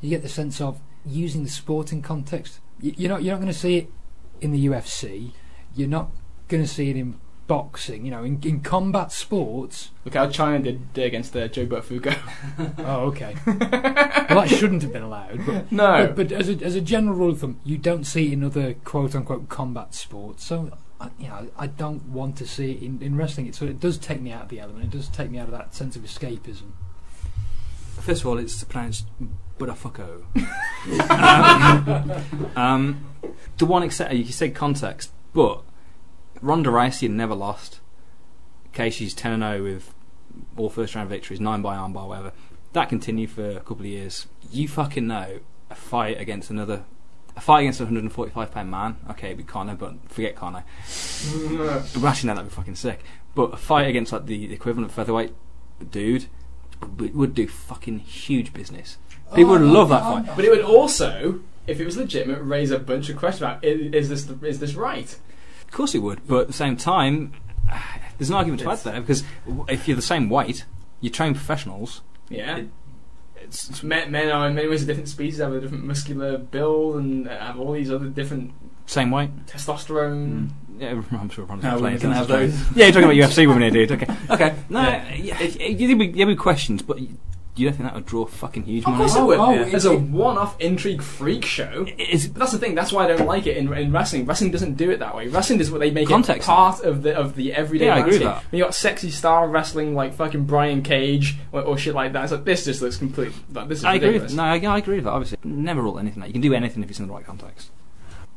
you get the sense of using the sporting context. You, you're not you're not going to see it in the UFC. You're not going to see it in boxing. You know, in, in combat sports. Look how Chyna did against uh, Joe Buttafuoco. Oh, okay. well, that shouldn't have been allowed. But, no, but, but as a as a general rule of thumb, you don't see it in other quote unquote combat sports. So. I, you know, I don't want to see it in, in wrestling. It so it does take me out of the element. It does take me out of that sense of escapism. First of all, it's pronounced Budafucko. um, um, the one except you said context, but Ronda Rousey had never lost. Okay, she's ten and zero with all first round victories, nine by armbar, whatever. That continued for a couple of years. You fucking know a fight against another. A fight against a 145 pound man, okay, it'd be Conor, but forget Conor. But actually, no, that'd be fucking sick. But a fight against like the equivalent featherweight dude would would do fucking huge business. People would oh, love that oh. fight. but it would also, if it was legitimate, raise a bunch of questions about is, is this is this right? Of course it would, but at the same time, there's an argument to add there because if you're the same weight, you train professionals. Yeah. It- it's, it's men, men are in many ways a different species, have a different muscular build, and have all these other different Same weight. testosterone mm. Yeah, I'm sure Ron's No, playing we can have those. Yeah, you're talking about UFC women here, dude. Okay, okay. No, Yeah. yeah. you think we, yeah, we questions, but you, you don't think that would draw a fucking huge Of money? course it Oh, would. oh, As a one-off intrigue freak show. Is But that's the thing. That's why I don't like it in, in wrestling. Wrestling doesn't do it that way. Wrestling is what they make Context. it part of the of the everyday. Yeah, I agree with landscape. that. When you got Sexy Star wrestling like fucking Brian Cage or, or shit like that. It's like this just looks complete. Like, this is I agree. ridiculous. With, no, I, I agree with that. Obviously, never rule anything out. You can do anything if it's in the right context.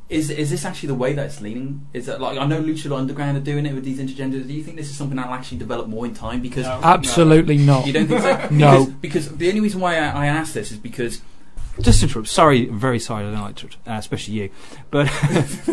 Is is this actually the way that it's leaning? Is that like I know Lucha Underground are doing it with these intergenders. Do you think this is something that'll actually develop more in time? Because No. Absolutely not. you don't think so? No. Because, because the only reason why I, I ask this is because Just to interrupt. Sorry, very sorry. I don't like to, uh, especially you. But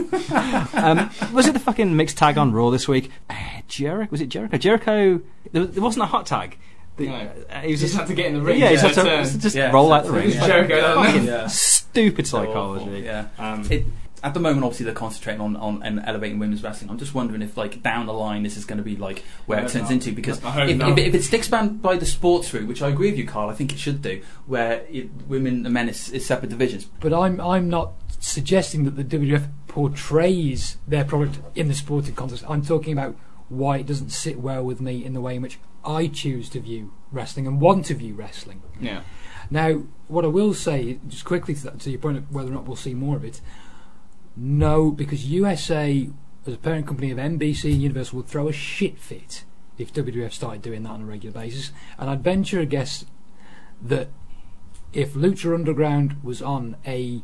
um, was it the fucking mixed tag on Raw this week? Uh, Jericho was it Jericho? Jericho. There, was, there wasn't a hot tag. The, No. uh, he was You just just had to get in the ring. yeah, he just had to turn. just, just Yeah, roll out the ring. it. It's Jericho, fucking doesn't? Yeah. stupid psychology. awful, Yeah. Um, It, at the moment, obviously, they're concentrating on, on and elevating women's wrestling. I'm just wondering if, like, down the line, this is going to be like where it turns not. into. Because if, if, if it sticks by, by the sports route, which I agree with you, Carl, I think it should do, where it, women and men is, is separate divisions. But I'm I'm not suggesting that the WWF portrays their product in the sporting context. I'm talking about why it doesn't sit well with me in the way in which I choose to view wrestling and want to view wrestling. Yeah. Now, what I will say, just quickly to, that, to your point of whether or not we'll see more of it, no, because USA, as a parent company of NBC and Universal, would throw a shit fit if WWF started doing that on a regular basis. And I'd venture a guess that if Lucha Underground was on a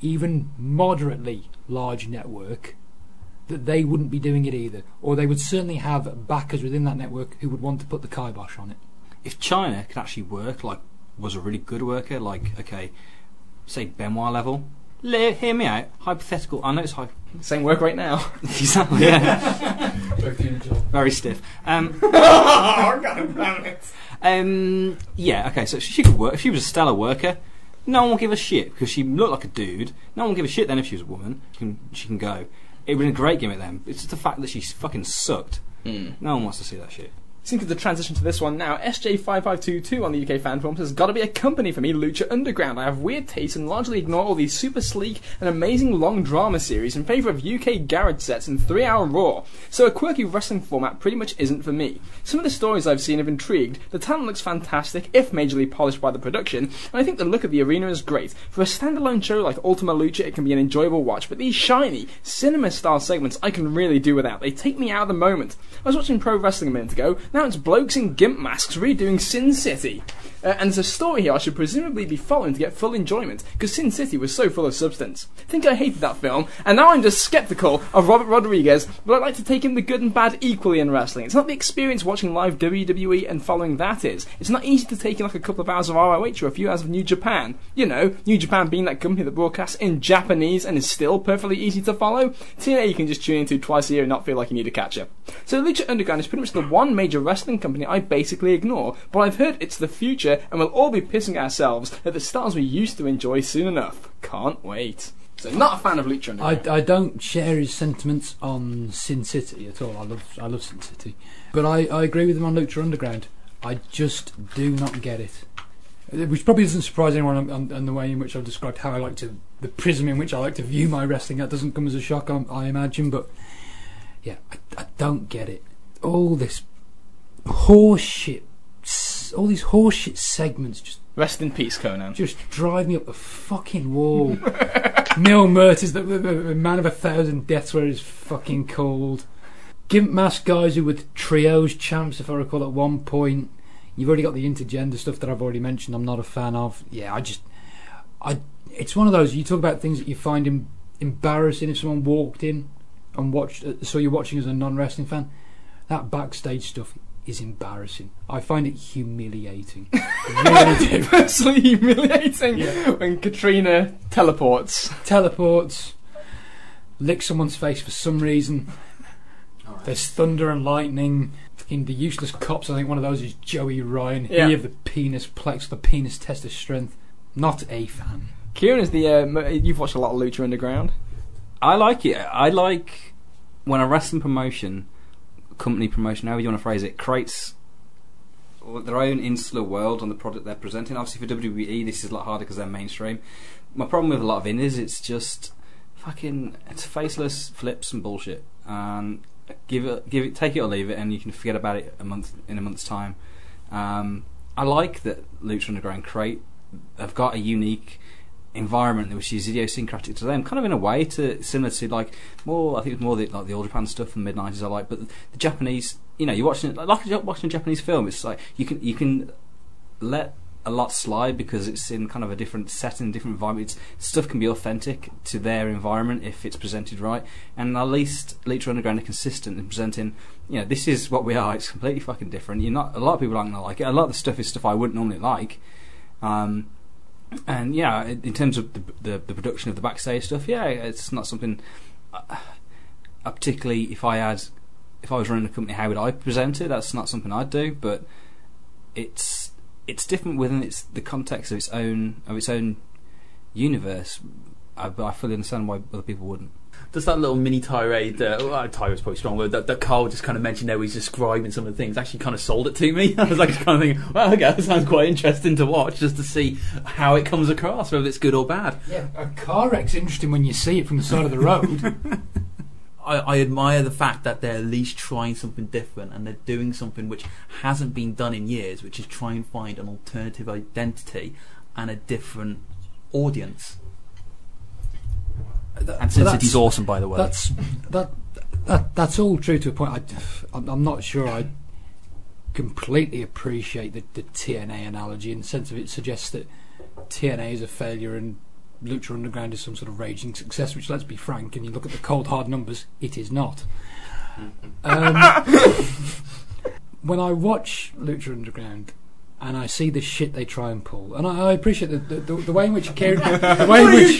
even moderately large network, that they wouldn't be doing it either, or they would certainly have backers within that network who would want to put the kibosh on it. if Chyna could actually work, like, was a really good worker, like, okay, say Benoit level, li- hear me out. Hypothetical. I know it's hy- Same work right now. exactly. Yeah. Very stiff. Um, oh, God damn it. um, yeah. Okay. So she could work. If she was a stellar worker, no one will give a shit because she looked like a dude. No one will give a shit then if she was a woman. She can, she can go. It would be a great gimmick then. It's just the fact that she fucking sucked. No one wants to see that shit. Seems the transition to this one now. SJ5522 on the UK fan forums has got to be a company for me, Lucha Underground. I have weird tastes and largely ignore all these super sleek and amazing long drama series in favour of UK garage sets and three hour Raw. So a quirky wrestling format pretty much isn't for me. Some of the stories I've seen have intrigued, the talent looks fantastic, if majorly polished by the production, and I think the look of the arena is great. For a standalone show like Ultima Lucha, it can be an enjoyable watch, but these shiny, cinema style segments I can really do without. They take me out of the moment. I was watching pro wrestling a minute ago, now it's blokes in gimp masks redoing Sin City. Uh, and there's a story here I should presumably be following to get full enjoyment, because Sin City was so full of substance. I think I hated that film, and now I'm just skeptical of Robert Rodriguez, but I'd like to take in the good and bad equally in wrestling. It's not the experience watching live WWE and following that is. It's not easy to take in like a couple of hours of ROH or a few hours of New Japan. You know, New Japan being that company that broadcasts in Japanese and is still perfectly easy to follow. TNA you can just tune into twice a year and not feel like you need a catch up. So Lucha Underground is pretty much the one major wrestling company I basically ignore, but I've heard it's the future and we'll all be pissing ourselves at the stars we used to enjoy soon enough. Can't wait. So not a fan of Lucha Underground. I, I don't share his sentiments on Sin City at all. I love I love Sin City, but I, I agree with him on Lucha Underground. I just do not get it, uh, which probably doesn't surprise anyone on, on, on the way in which I've described how I like to the prism in which I like to view my wrestling. That doesn't come as a shock, I, I imagine, but yeah, I, I don't get it. All this horseshit, all these horseshit segments just Rest in peace, Conan. just drive me up the fucking wall. Mil Muertes, the, the, the man of a thousand deaths, where he's fucking called. Gimp mask guys who were trios champs, if I recall, at one point. You've already got the intergender stuff that I've already mentioned. I'm not a fan of. Yeah, I just, I. It's one of those. You talk about things that you find em- embarrassing if someone walked in and watched. Uh, so you're watching as a non-wrestling fan. That backstage stuff is embarrassing. I find it humiliating. I really. Personally humiliating when Catrina teleports. teleports, licks someone's face for some reason. There's thunder and lightning. Fucking the useless cops. I think one of those is Joey Ryan. Yeah. He of the penis plex, the penis test of strength. Not a fan. Kieran is the. Uh, you've watched a lot of Lucha Underground. I like it. I like when a wrestling promotion, company promotion, however you want to phrase it, creates their own insular world on the product they're presenting. Obviously, for WWE, this is a lot harder because they're mainstream. My problem with a lot of indies, it's just fucking it's faceless flips and bullshit. And give it, give it, take it or leave it, and you can forget about it a month in a month's time. Um, I like that Lucha Underground create have got a unique environment which is idiosyncratic to them, kind of in a way to similar to like more. I think more the, like the old Japan stuff from the mid nineties. I like, but the, the Japanese, you know, you're watching it like watching a Japanese film. It's like you can you can let a lot slide because it's in kind of a different setting, different environment. It's, stuff can be authentic to their environment if it's presented right. And at least Lucha Underground are consistent in presenting, you know, this is what we are. It's completely fucking different. You're not. A lot of people aren't gonna like it. A lot of the stuff is stuff I wouldn't normally like. Um, and yeah, in terms of the, the, the production of the backstage stuff, yeah, it's not something. Uh, particularly if I had, if I was running a company, how would I present it? That's not something I'd do. But it's it's different within its the context of its own of its own universe. I, I fully understand why other people wouldn't. Does that little mini tirade, uh, well, tirade was probably strong, but that, that Carl just kind of mentioned there, he's describing some of the things, actually kind of sold it to me. I was like, kind of thinking, well, okay, that sounds quite interesting to watch, just to see how it comes across, whether it's good or bad. Yeah, a car wreck's interesting when you see it from the side of the road. I, I, admire the fact that they're at least trying something different and they're doing something which hasn't been done in years, which is try and find an alternative identity and a different audience. That, and Sin City's awesome, by the way. That's that, that that's all true to a point. I, I'm not sure I completely appreciate the, the TNA analogy in the sense of it suggests that TNA is a failure and Lucha Underground is some sort of raging success. Which, let's be frank, and you look at the cold hard numbers, it is not. Um, when I watch Lucha Underground, and I see the shit they try and pull. And I, I appreciate the, the, the, the, way in which Kieran, the way in which,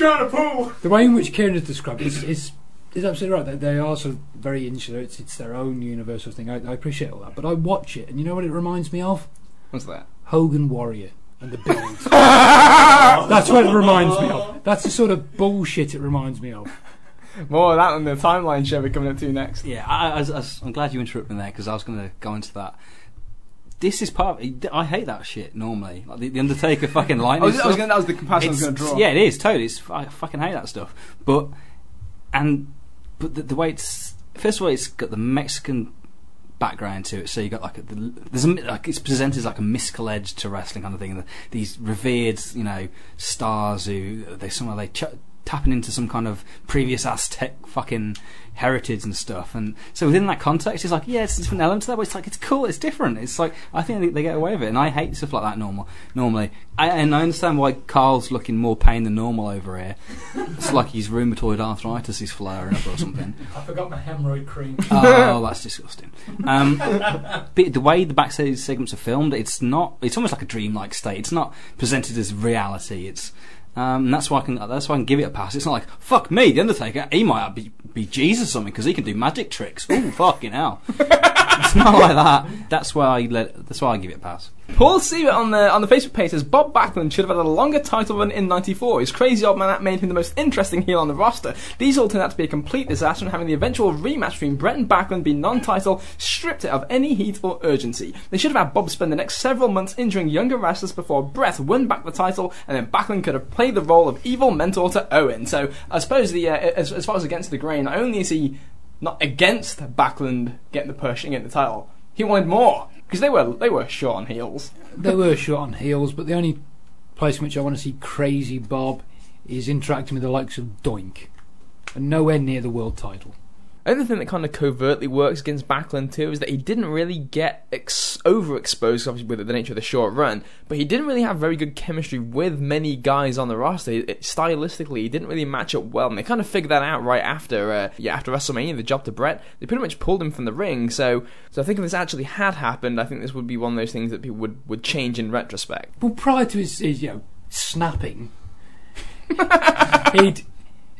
the way in which Kieran has described it is, is, is absolutely right. They, they are sort of very insular. It's, it's their own universal thing. I, I appreciate all that, but I watch it, and you know what it reminds me of? What's that? Hogan Warrior and the Bills. That's what it reminds me of. That's the sort of bullshit it reminds me of. More of that on the timeline show we're coming up to next. Yeah, I, I, am glad you interrupted me there because I was going to go into that this is part. Of, I hate that shit normally. Like the, the Undertaker fucking lightning. I was, I was gonna, that was the comparison it's, I was going to draw. Yeah, it is totally. It's, I fucking hate that stuff. But and but the, the, way it's first of all, it's got the Mexican background to it. So you got like a, there's a, like it's presented as like a mystical edge to wrestling kind of thing. The, these revered, you know, stars who they somehow they ch- tapping into some kind of previous Aztec fucking heritage and stuff. And so within that context, it's like, yeah, it's a different element to that, but it's like, it's cool, it's different. It's like, I think they, they get away with it. And I hate stuff like that normal, normally. I, and I understand why Carl's looking more pain than normal over here. it's like his rheumatoid arthritis is flaring up or something. I forgot my hemorrhoid cream. oh, that's disgusting. Um, but the way the backstage segments are filmed, it's not, it's almost like a dreamlike state. It's not presented as reality. It's, um, and that's why I can that's why I can give it a pass. It's not like fuck me, the Undertaker. He might be, be Jesus or something because he can do magic tricks. Oh fucking hell! it's not like that. That's why I let. That's why I give it a pass. Paul Siebert on the on the Facebook page says Bob Backlund should have had a longer title run in '94. His crazy old man that made him the most interesting heel on the roster. These all turned out to be a complete disaster, and having the eventual rematch between Bret and Backlund be non-title stripped it of any heat or urgency. They should have had Bob spend the next several months injuring younger wrestlers before Bret won back the title, and then Backlund could have played the role of evil mentor to Owen. So I suppose the uh, as, as far as against the grain, not only is he not against Backlund getting the push and getting the title, he wanted more because they were they were short on heels. they were short on heels, but the only place in which I want to see crazy Bob is interacting with the likes of Doink, and nowhere near the world title. Another thing that kind of covertly works against Backlund too is that he didn't really get ex- overexposed, obviously with the nature of the short run, but he didn't really have very good chemistry with many guys on the roster. It, stylistically, he didn't really match up well, and they kind of figured that out right after, uh, yeah, after WrestleMania, the job to Bret. They pretty much pulled him from the ring. So, so I think if this actually had happened, I think this would be one of those things that people would, would change in retrospect. Well, prior to his, his you know, snapping, he'd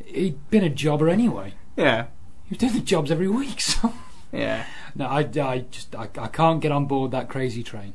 he'd been a jobber anyway. Yeah. He was doing the jobs every week, so yeah. No, I, I just I, I can't get on board that crazy train.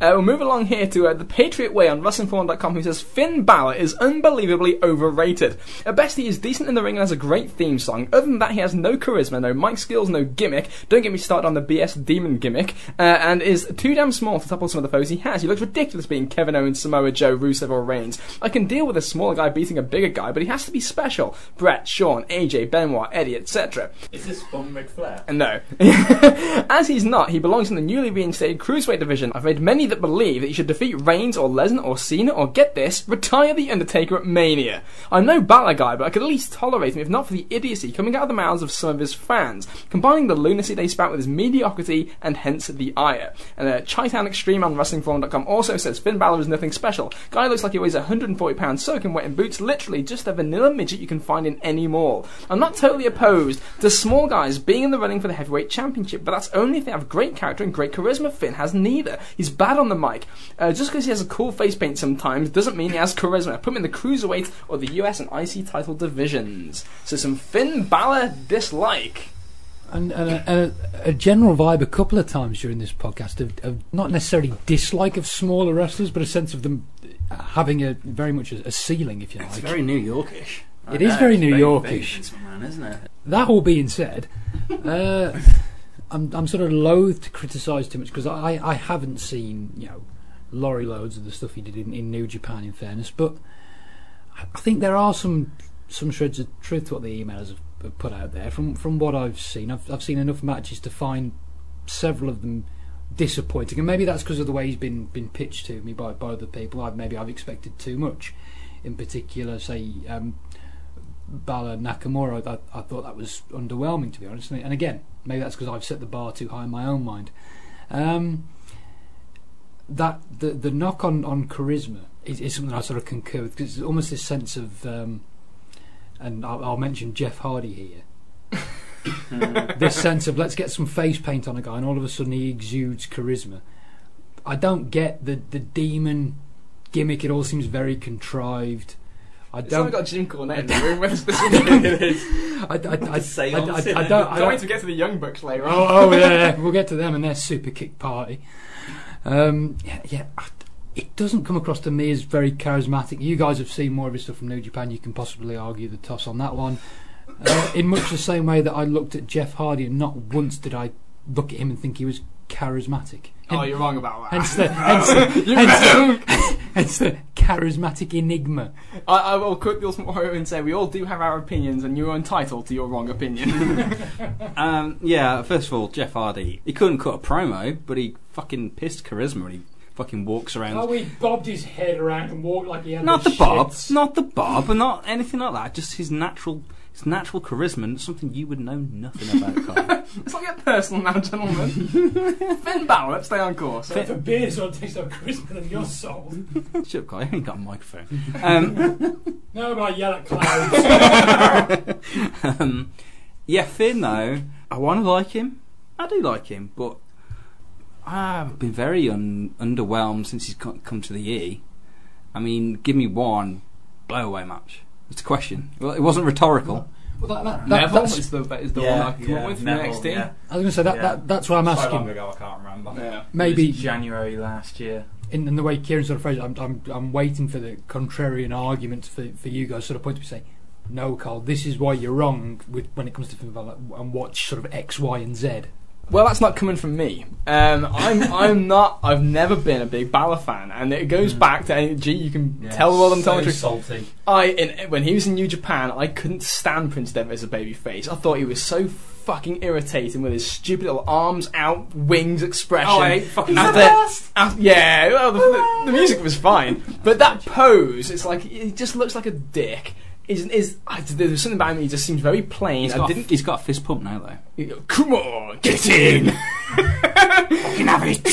Uh, we'll move along here to uh, the Patriot Way on WrestlingForum.com, who says Finn Balor is unbelievably overrated. At best, he is decent in the ring and has a great theme song. Other than that, he has no charisma, no mic skills, no gimmick. Don't get me started on the BS Demon gimmick, uh, and is too damn small to topple some of the foes he has. He looks ridiculous being Kevin Owens, Samoa Joe, Rusev, or Reigns. I can deal with a smaller guy beating a bigger guy, but he has to be special. Bret, Shawn, AJ, Benoit, Eddie, etc. Is this from McFlair? No. As he's not, he belongs in the newly reinstated Cruiserweight division. I've read many that believe that he should defeat Reigns or Lesnar or Cena or, get this, retire The Undertaker at Mania. I'm no Balor guy, but I could at least tolerate him if not for the idiocy coming out of the mouths of some of his fans, combining the lunacy they spout with his mediocrity and hence the ire. And uh, Chaitan Extreme on WrestlingForum.com also says Finn Balor is nothing special. Guy looks like he weighs 140 pounds soaking wet in boots, literally just a vanilla midget you can find in any mall. I'm not totally opposed to small guys being in the running for the heavyweight championship, but that's only if they have great character and great charisma. Finn has neither. He's bad on the mic. Uh, just because he has a cool face paint sometimes doesn't mean he has charisma. Put him in the cruiserweight or the US and IC title divisions. So some Finn Balor dislike. And, and, a, and a, a general vibe a couple of times during this podcast of, of not necessarily dislike of smaller wrestlers, but a sense of them having a very much a, a ceiling, if you like. It's very New Yorkish. It is very New Yorkish. Man, isn't it? That all being said, uh, I'm I'm sort of loath to criticise too much because I, I haven't seen you know lorry loads of the stuff he did in, in New Japan. In fairness, but I think there are some some shreds of truth to what the emailers have, put out there. From from what I've seen, I've I've seen enough matches to find several of them disappointing, and maybe that's because of the way he's been been pitched to me by by other people. I maybe I've expected too much. In particular, say. Um, Balor Nakamura, I, I, thought that was underwhelming to be honest. And again, maybe that's because I've set the bar too high in my own mind. Um, that the the knock on, on charisma is, is something I sort of concur with because it's almost this sense of, um, and I'll, I'll, mention Jeff Hardy here. this sense of let's get some face paint on a guy, and all of a sudden he exudes charisma. I don't get the the demon gimmick. It all seems very contrived. I don't. got Jim Cornette in the room with us. it is. I, I, I, I, I, I, don't. I don't. to get to the Young Bucks later. Oh, oh yeah, we'll get to them and their super kick party. Um, yeah, yeah, it doesn't come across to me as very charismatic. You guys have seen more of his stuff from New Japan. You can possibly argue the toss on that one. Uh, in much the same way that I looked at Jeff Hardy, and not once did I look at him and think he was charismatic. Oh, you're wrong about that. Hence the, hence, hence, hence the charismatic enigma. I, I will quote Bill Smart and say we all do have our opinions, and you're entitled to your wrong opinion. um, yeah, first of all, Jeff Hardy, he couldn't cut a promo, but he fucking pissed charisma. He fucking walks around. Oh, he bobbed his head around and walked like he had not the, the bob, not the bob, and not anything like that. Just his natural it's natural charisma and something you would know nothing about, Carl. Let's not get personal now, gentlemen. Finn Balor, let's stay on course. So for beers on taste of charisma than your soul. Shut up, Carl. I ain't got a microphone. Um, no, but I yell at clouds. um, yeah, Finn, though, I want to like him. I do like him, but I've been very un- underwhelmed since he's come to the E. I mean, give me one blow-away match. It's a question. Well, it wasn't rhetorical. Well, that, that, that, Neville is the, is the yeah, one I come yeah, up with from Neville, NXT. Yeah. I was going to say that, Yeah. that that's what I'm So asking. long ago, I can't remember. Yeah. Maybe January last year. in, in the way Kieran sort of phrased it, I'm, I'm, I'm waiting for the contrarian argument for, for you guys sort of point to me saying, no, Carl, this is why you're wrong with, when it comes to Finn Balor and watch sort of X, Y, and Z. Well, that's not coming from me. Um, I'm I'm not. I've never been a big Balor fan, and it goes back to gee, you can tell the world I'm so salty. I in, when he was in New Japan, I couldn't stand Prince Devitt as a babyface. I thought he was so fucking irritating with his stupid little arms out, wings expression. Oh, I fucking After- after- yeah, well, the, the, the music was fine, but that pose, it's like he just looks like a dick. Is is I, there's something about him? He just seems very plain. He's I got, didn't. he's got a fist pump now, though. you go, Come on, get in. Fucking have it.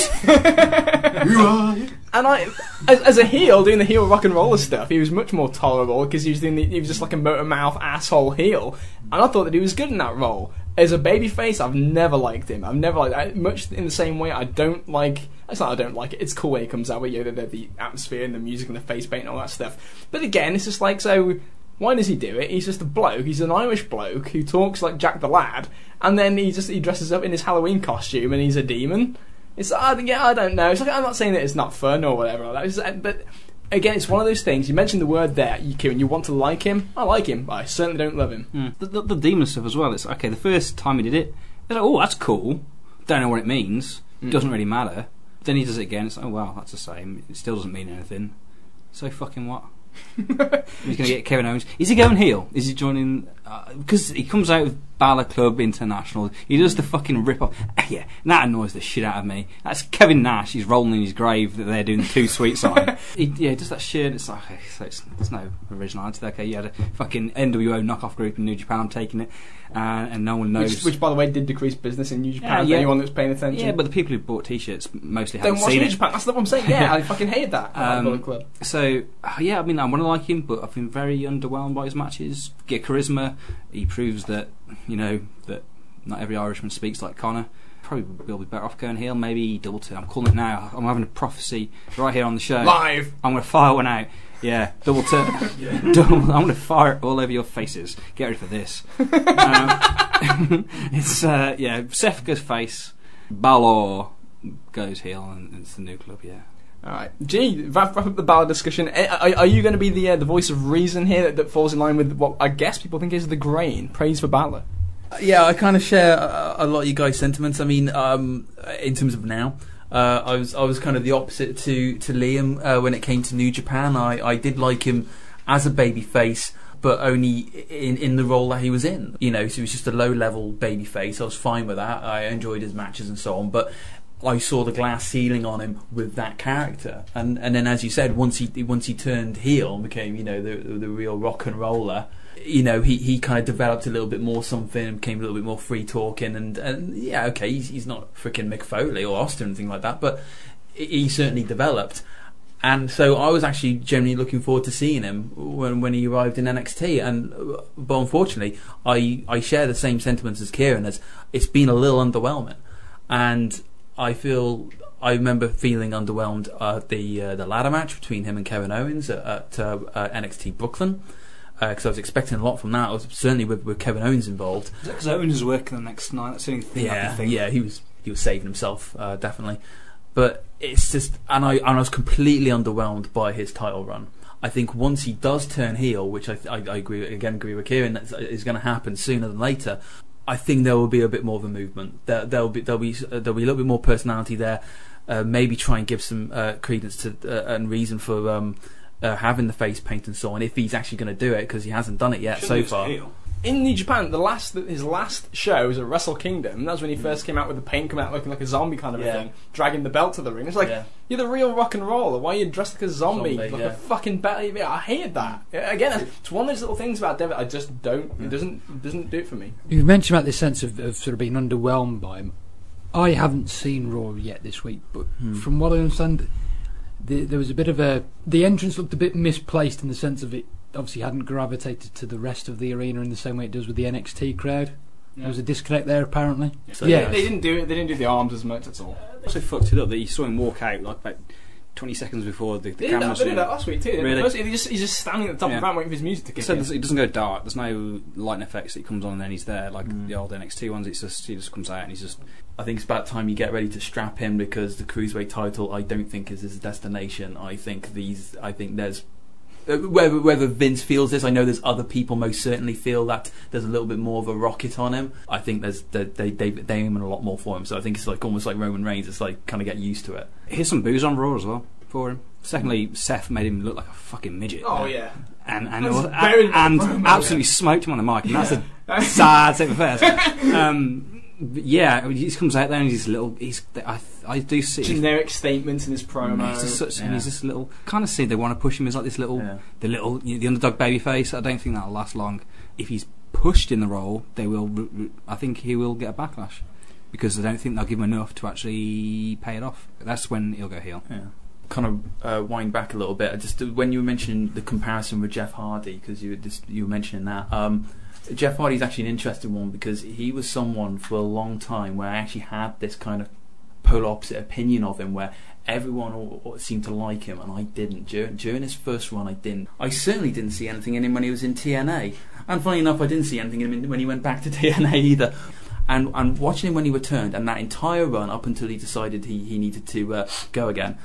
And I, as, as a heel doing the heel rock and roller stuff, he was much more tolerable because he was doing the, he was just like a motor mouth asshole heel, and I thought that he was good in that role. As a babyface, I've never liked him. I've never liked I, much in the same way. I don't like. It's not I don't like it. It's cool when it comes out with you know, the, the atmosphere and the music and the face paint and all that stuff. But again, it's just like so. Why does he do it? He's just a bloke. He's an Irish bloke who talks like Jack the Lad, and then he just he dresses up in his Halloween costume and he's a demon. It's I yeah, I don't know. It's like I'm not saying that it's not fun or whatever, like. It's, uh, but again, it's one of those things. You mentioned the word there, you and You want to like him. I like him, but I certainly don't love him. Mm. The, the, the demon stuff as well. It's okay. The first time he did it, it's like, oh, that's cool. Don't know what it means. Mm. Doesn't really matter. Then he does it again. It's like, oh wow, that's the same. It still doesn't mean anything. So fucking what? He's going to get Kevin Owens. Is he going heel? Is he joining? Uh, because he comes out with Balor Club International. He does the fucking rip off. Ah, yeah, and that annoys the shit out of me. That's Kevin Nash. He's rolling in his grave that they're doing the Too Sweet sign. he, yeah, he does that shit. It's like, okay, so it's, there's no originality. Okay, you had a fucking NWO knockoff group in New Japan. Taking it, uh, and no one knows. Which, which, by the way, did decrease business in New Japan. Yeah, yeah. anyone that's paying attention. yeah, but the people who bought T-shirts mostly don't haven't watch seen New it. Japan. That's what I'm saying. Yeah, I fucking hated that. Um, Club. So uh, yeah, I mean, I want to like him, but I've been very underwhelmed by his matches. Get charisma. He proves that you know that not every Irishman speaks like Conor. Probably will be better off going heel. Maybe double turn. I'm calling it now. I'm having a prophecy right here on the show. Live. I'm going to fire one out. Yeah, double turn. double, I'm going to fire it all over your faces. Get ready for this. um, it's uh, yeah. Seth goes face. Balor goes heel, and it's the new club. Yeah. All right, gee, Wrap, wrap up the Balor discussion. Are, are you going to be the uh, the voice of reason here that, that falls in line with what I guess people think is the grain? Praise for Balor. Yeah, I kind of share a, a lot of you guys' sentiments. I mean, um, in terms of now, uh, I was I was kind of the opposite to to Liam uh, when it came to New Japan. I, I did like him as a baby face, but only in in the role that he was in. You know, so he was just a low level baby face. I was fine with that. I enjoyed his matches and so on, but. I saw the glass ceiling on him with that character, and and then as you said, once he once he turned heel and became you know the the real rock and roller, you know, he, he kind of developed a little bit more something, became a little bit more free talking, and, and yeah, okay, he's, he's not freaking Mick Foley or Austin or anything like that, but he certainly developed. And so I was actually genuinely looking forward to seeing him when, when he arrived in NXT. And but unfortunately, I, I share the same sentiments as Kieran. As it's been a little underwhelming, and I feel I remember feeling underwhelmed at the uh, the ladder match between him and Kevin Owens at, at uh, uh, NXT Brooklyn because I was expecting a lot from that. I was certainly with, with Kevin Owens involved. Because Owens is working the next night. That's the only thing Yeah, yeah, he was he was saving himself uh, definitely, but it's just and I and I was completely underwhelmed by his title run. I think once he does turn heel, which I I, I agree again agree with Kieran, that is going to happen sooner than later. I think there will be a bit more of a movement. There there'll be there'll be uh, there'll be a little bit more personality there. Uh, maybe try and give some uh, credence to uh, and reason for um, uh, having the face paint and so on. If he's actually going to do it, because he hasn't done it yet so far. In New Japan, the last his last show was at Wrestle Kingdom. That's when he first came out with the paint coming out looking like a zombie kind of a Yeah. thing, dragging the belt to the ring. It's like Yeah. you're the real rock and roller. Why are you dressed like a zombie, Zombie, like yeah. a fucking belly? Yeah, I hated that. Yeah, Again, it's one of those little things about David. I just don't. It doesn't it doesn't do it for me. You mentioned about this sense of, of sort of being underwhelmed by him. I haven't seen Raw yet this week, but Hmm. from what I understand, the, there was a bit of a. The entrance looked a bit misplaced in the sense of it obviously hadn't gravitated to the rest of the arena in the same way it does with the NXT crowd. There was a disconnect there, apparently. So, Yeah. They, they didn't do it. They didn't do the arms as much. That's all. Also fucked it up that you saw him walk out like about 20 seconds before the, the They did, that, they did in. that last week too. Really? First, he just, he's just standing at the top of the ramp waiting for his music to kick So in. it doesn't go dark. There's no lighting effects that he comes on and then he's there like Mm. the old NXT ones. It's just he just comes out and he's just I think it's about time you get ready to strap him because the cruiserweight title I don't think is his destination. I think these I think there's whether whether Vince feels this, I know there's other people most certainly feel that there's a little bit more of a rocket on him. I think there's they they they, they aim a lot more for him. So I think it's like almost like Roman Reigns. It's like kind of get used to it. here's some booze on Raw as well for him. Secondly, Seth made him look like a fucking midget. oh yeah. and and, That's and, and promo, absolutely smoked him on the mic, and that's a sad state of affairs. Um, but yeah, he just comes out there and he's a little. He's I I do see. generic statements in his promo. He's just such, and Yeah. he's just little. Kind of see they want to push him as like this little, Yeah. the little, you know, the underdog baby face. I don't think that'll last long. If he's pushed in the role, they will. re- re- I think he will get a backlash because I don't think they'll give him enough to actually pay it off. That's when he'll go heel. Yeah. Kind of uh, wind back a little bit. Just when you were mentioning the comparison with Jeff Hardy, because you were just you were mentioning that. Um, Jeff Hardy's actually an interesting one because he was someone for a long time where I actually had this kind of polar opposite opinion of him, where everyone seemed to like him and I didn't. During, during his first run, I didn't. I certainly didn't see anything in him when he was in TNA, and funny enough, I didn't see anything in him when he went back to TNA either. and and watching him when he returned, and that entire run up until he decided he he needed to uh, go again.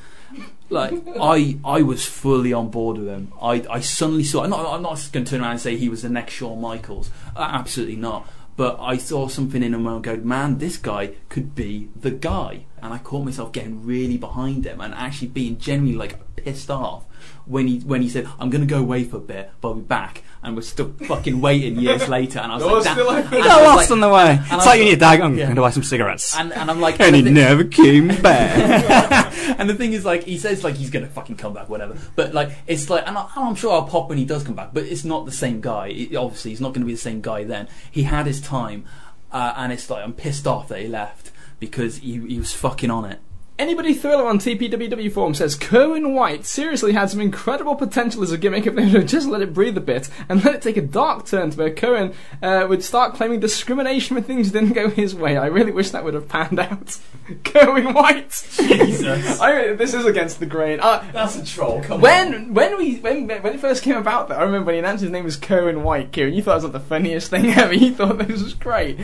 Like I, I was fully on board with him. I, I suddenly saw. I'm not, I'm not going to turn around and say he was the next Shawn Michaels. Uh, absolutely not. But I saw something in him and go, man, this guy could be the guy. And I caught myself getting really behind him and actually being genuinely like pissed off when he when he said, "I'm going to go away for a bit, but I'll be back." And we're still fucking waiting years later. And I was You're like, "Damn." still like- And You I got lost like- on the way. and It's I like was you and your dad. I'm Yeah. going to buy some cigarettes. and, and I'm like, and he the thi- never came back. and the thing is, like, he says like he's gonna fucking come back, whatever. But like, it's like, and, I, and I'm sure I'll pop when he does come back. But it's not the same guy. It- obviously, he's not going to be the same guy then. He had his time, uh, and it's like I'm pissed off that he left because he, he was fucking on it. Anybody Thriller on TPWW forum says Kerwin White seriously had some incredible potential as a gimmick if they would have just let it breathe a bit and let it take a dark turn to where Kerwin uh, would start claiming discrimination when things didn't go his way. I really wish that would have panned out. Kerwin White. Jesus. I, this is against the grain. Uh, That's a troll. Come on. when when we when when it first came about, though, I remember when he announced his name was Kerwin White. Kieran, you thought it was like the funniest thing ever. You thought this was great.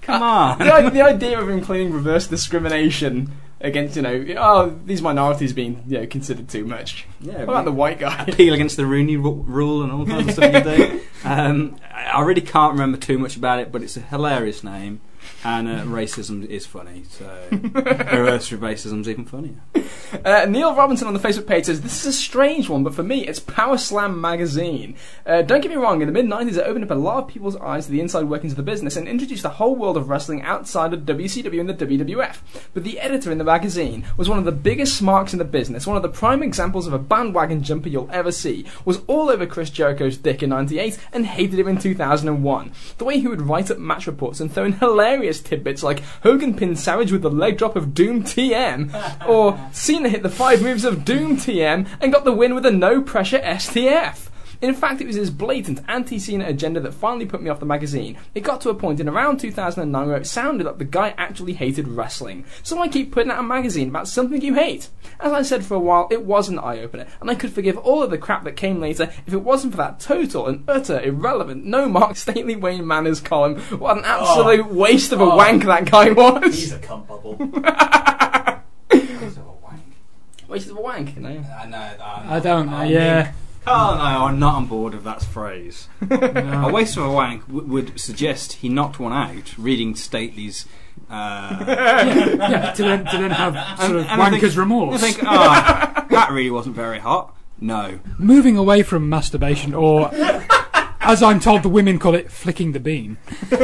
Come on. the, the idea of him claiming reverse discrimination against you know oh these minorities being you know considered too much. Yeah, What about the white guy? appeal against the Rooney ru- rule and all kinds of stuff you do. Um, I really can't remember too much about it, but it's a hilarious name, and uh, racism is funny. So reverse racism's even funnier. Uh, Neil Robinson on the Facebook page says this is a strange one, but for me it's Power Slam magazine. Uh, don't get me wrong, in the mid '90s it opened up a lot of people's eyes to the inside workings of the business and introduced the whole world of wrestling outside of WCW and the WWF. But the editor in the magazine was one of the biggest smarks in the business, one of the prime examples of a bandwagon jumper you'll ever see. Was all over Chris Jericho's dick in '98 and hated him in 2001. The way he would write up match reports and throw in hilarious tidbits like Hogan pinned Savage with the leg drop of Doom TM, or Cena hit the five moves of Doom TM and got the win with a no pressure STF. In fact, it was his blatant anti-Cena agenda that finally put me off the magazine. It got to a point in around 2009 where it sounded like the guy actually hated wrestling. So I keep putting out a magazine about something you hate. As I said for a while, it was an eye-opener, and I could forgive all of the crap that came later if it wasn't for that total and utter irrelevant, no mark stately Wayne Manor's column. What an absolute oh. waste of a Oh. wank that guy was. He's a cunt bubble. Waste of a wank, you know. I know. That. I don't know. Yeah. Oh no, I'm not on board with that phrase. No. A waste of a wank w- would suggest he knocked one out reading Stately's. Uh, yeah, to then, to then have sort of and I wanker's think- remorse. I think, oh, that really wasn't very hot. No. Moving away from masturbation, or as I'm told the women call it, flicking the bean.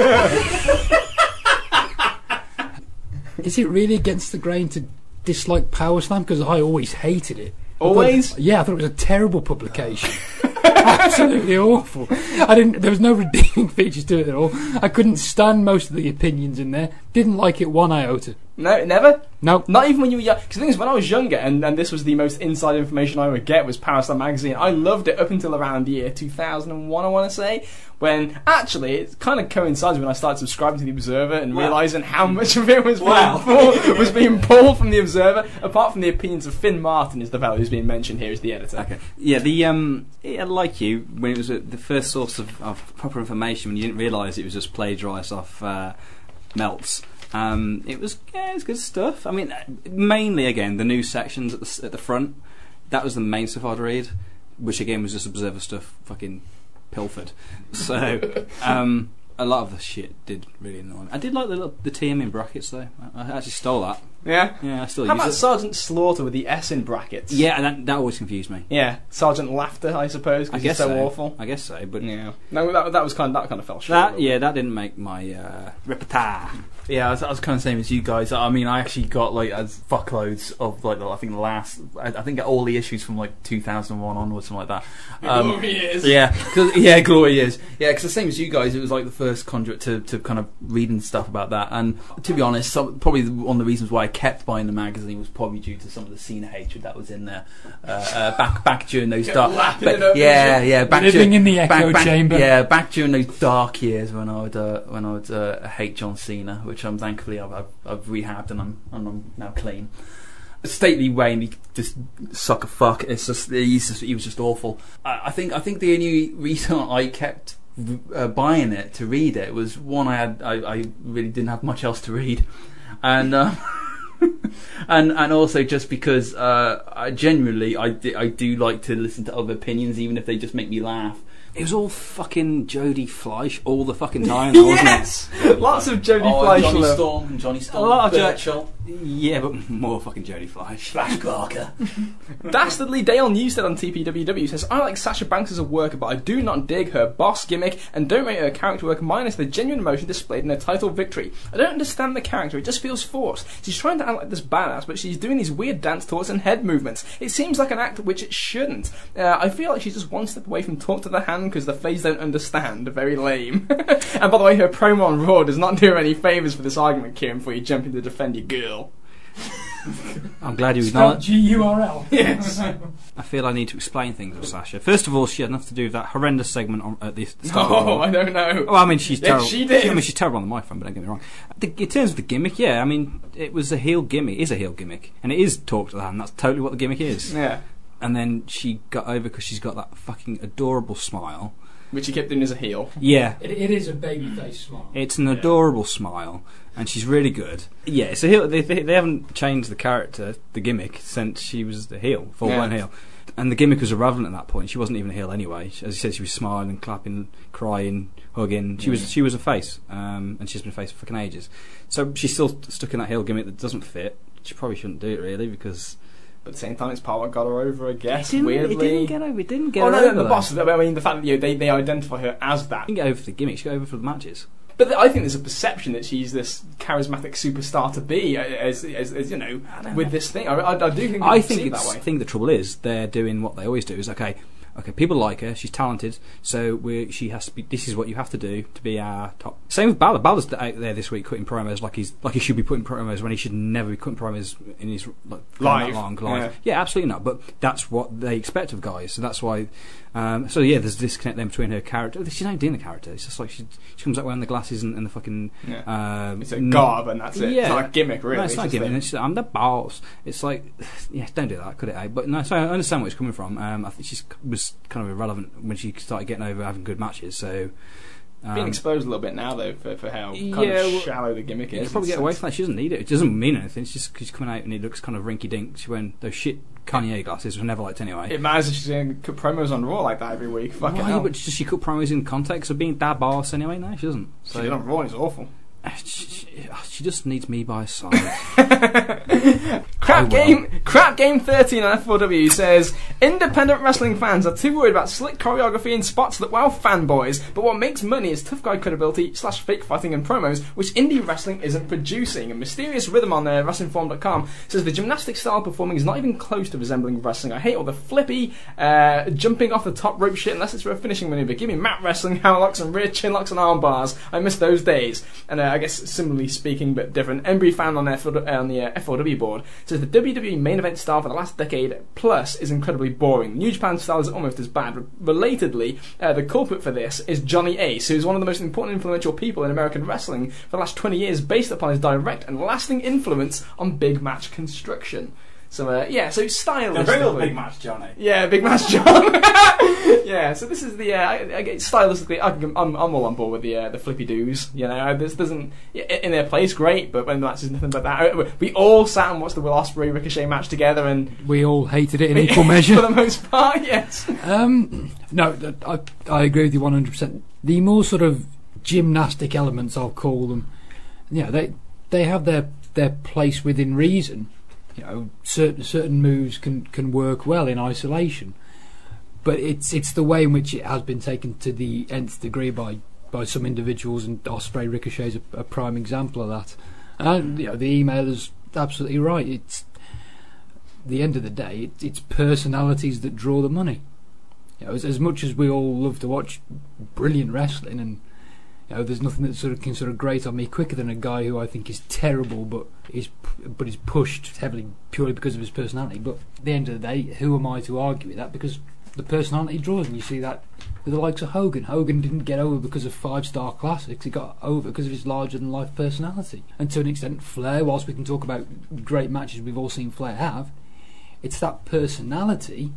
Is it really against the grain to dislike Power Slam? Because I always hated it. Thought- Always? yeah, I thought it was a terrible publication. Absolutely awful. I didn't. There was no redeeming features to it at all. I couldn't stand most of the opinions in there. Didn't like it one iota. No, never. No. Not even when you were young. Because the thing is, when I was younger, and, and this was the most inside information I would get was Power Slam magazine. I loved it up until around the year 2001, I want to say, when actually it kind of coincides when I started subscribing to the Observer and Wow. realizing how much of it was Wow. being pulled, was being pulled from the Observer. Apart from the opinions of Fin Martin, is the fellow who's being mentioned here as the editor. Okay. Yeah, the um, yeah, like you, when it was uh, the first source of, of proper information, when you didn't realise it was just plagiarised off uh, melts. Um, it was yeah, it was good stuff. I mean, mainly again the news sections at the at the front. That was the main stuff I'd read, which again was just observer stuff, fucking pilfered. So um, a lot of the shit did really annoy me. I did like the little, the TM in brackets though. I, I actually stole that. Yeah. Yeah, I still How use about it. Sergeant Slaughter with the S in brackets? yeah, and that, that always confused me. Yeah. Sergeant Laughter, I suppose, I because guess he's so, so. awful. I guess so, but Yeah. No, that, that was kind of, that kind of fell short. That yeah, that didn't make my uh, repertoire. Yeah, I was, I was kind of same as you guys. I mean, I actually got like as fuckloads of like the, I think the last I, I think all the issues from like 2001 onwards, something like that. Um, Glory is. Yeah, 'cause- yeah, glory years. Yeah, because the same as you guys, it was like the first conduit to, to kind of reading stuff about that. And to be honest, some, probably one of the reasons why I kept buying the magazine was probably due to some of the Cena hatred that was in there uh, uh, back back during those dark. lapping but- yeah, yeah, back Living during, in the echo back, back, chamber. Yeah, back during those dark years when I would uh, when I would uh, hate John Cena, which I'm thankfully I've, I've, I've rehabbed and I'm and I'm now clean. Stately Wayne, he just suck a fuck. It's just he's just, he was just awful. I, I think I think the only reason I kept uh, buying it to read it was one I had I, I really didn't have much else to read, and. Uh, and and also just because uh, I I do like to listen to other opinions even if they just make me laugh. It was all fucking Jodie Fleisch all the fucking time, though, wasn't yes, lots of Jodie oh, Fleisch Johnny love. Storm and Jonny Storm. A lot of Jo- Birchall. it? Yeah, but more fucking Jodie Fleisch. Flash Barker. Dastardly Dale Newstead on TPWW says, I like Sasha Banks as a worker, but I do not dig her boss gimmick and don't rate her character work minus the genuine emotion displayed in her title victory. I don't understand the character, it just feels forced. She's trying to act like this badass, but she's doing these weird dance talks and head movements. It seems like an act which it shouldn't. Uh, I feel like she's just one step away from talk to the hand because the face don't understand. Very lame. and by the way, her promo on Raw does not do her any favours for this argument, Kieran, before you jump in to defend your girl. I'm glad you Spelled acknowledged. G U R L. Yes. I feel I need to explain things with Sasha. First of all, she had enough to do with that horrendous segment on, at the start. Oh, Raw. I don't know. Well, I mean, she's Yes, terrible. she did. I mean, she's terrible on the microphone, but don't get me wrong. The, in terms of the gimmick, yeah, I mean, it was a heel gimmick. Is a heel gimmick, and it is talk to the hand. That's totally what the gimmick is. Yeah. And then she got over because she's got that fucking adorable smile. Which he kept doing as a heel. Yeah, It, it is a babyface smile. it's an adorable smile, and she's really good. Yeah, so heel, they, they, they haven't changed the character, the gimmick, since she was the heel, full blown Yeah. heel. And the gimmick was irrelevant at that point. She wasn't even a heel anyway. As you said, she was smiling, clapping, crying, hugging. She was she was a face, um, and she's been a face for fucking ages. So she's still stuck in that heel gimmick that doesn't fit. She probably shouldn't do it really because But at the same time, it's part what got her over, I guess. it didn't, weirdly. it didn't get over. It didn't get oh, no, over. no, the boss. I mean, the fact that you know, they, they identify her as that. She didn't get over for the gimmick. She got over for the matches. But I think there's a perception that she's this charismatic superstar to be, uh, as, as, as you know, with this thing. I, I, I do think I think it's, that I think the trouble is they're doing what they always do. Is okay, okay. People like her. She's talented. So we she has to be. This is what you have to do to be our top. Same with Balor. Balor's out there this week cutting promos like he's like he should be putting promos when he should never be cutting promos in his like that long live. yeah. Yeah. absolutely not. But that's what they expect of guys. So that's why. Um, so yeah, there's a disconnect then between her character. She's not doing the character. It's just like she she comes out wearing the glasses and, and the fucking. Yeah. Um, It's a garb, and that's it. Yeah. It's not a gimmick, really. no, it's not just giving. a- It's, I'm the boss. It's like, yeah, don't do that, could it? Eh? But no, so I understand where it's coming from. Um, I think she was kind of irrelevant when she started getting over having good matches. So um, being exposed a little bit now, though, for, for how kind Yeah, of shallow the gimmick is. can probably get away from that. She doesn't need it. It doesn't mean anything. It's just she's coming out and it looks kind of rinky dink. She's wearing those shit Kanye glasses, which I never liked anyway. It matters if she's going to cut promos on Raw like that every week. Fucking Why? hell. But does she cut promos in context of being that boss anyway? No, she doesn't. So did on Raw, it's awful. She, she- just needs me by her side. Crap will. game, crap game 13 on F4W says independent wrestling fans are too worried about slick choreography and spots that wow fanboys, but what makes money is tough guy credibility slash fake fighting and promos, which indie wrestling isn't producing. A mysterious rhythm on there, WrestlingForum.com says the gymnastic style performing is not even close to resembling wrestling. I hate all the flippy, uh, jumping off the top rope shit unless it's for a finishing maneuver. Give me mat wrestling, hammerlocks and rear chin locks and arm bars. I miss those days. And uh, I guess similarly speaking, but different. Embry found on, F- on the uh, F4W board says the WWE main event style for the last decade plus is incredibly boring. New Japan style is almost as bad. Relatedly, uh, the culprit for this is Johnny Ace, who is one of the most important influential people in American wrestling for the last 20 years, based upon his direct and lasting influence on big match construction. So uh, yeah, so The stylistically, real big match, Johnny. yeah, Big Match John. yeah, so this is the uh, I, I, stylistically. I can, I'm I'm all on board with the uh, the flippy doos. You know, this doesn't in their place, great, but when the match is nothing but that, Uh, we all sat and watched the Will Ospreay Ricochet match together, and We all hated it in equal measure for the most part, yes. Um, no, I, I agree with you 100%. The more sort of gymnastic elements, I'll call them, yeah, they they have their their place within reason. You know, certain certain moves can can work well in isolation, but it's it's the way in which it has been taken to the nth degree by by some individuals, and Ospreay Ricochet is a, a prime example of that. And uh, you know, the email is absolutely right. It's the end of the day, it, it's personalities that draw the money. You know, as, as much as we all love to watch brilliant wrestling, and you know, there's nothing that sort of can sort of grate on me quicker than a guy who I think is terrible, but is but is pushed heavily purely because of his personality. But at the end of the day, who am I to argue with that? Because the personality draws, and you see that with the likes of Hogan. Hogan didn't get over because of five star classics; he got over because of his larger than life personality. And to an extent, Flair. Whilst we can talk about great matches we've all seen Flair have, it's that personality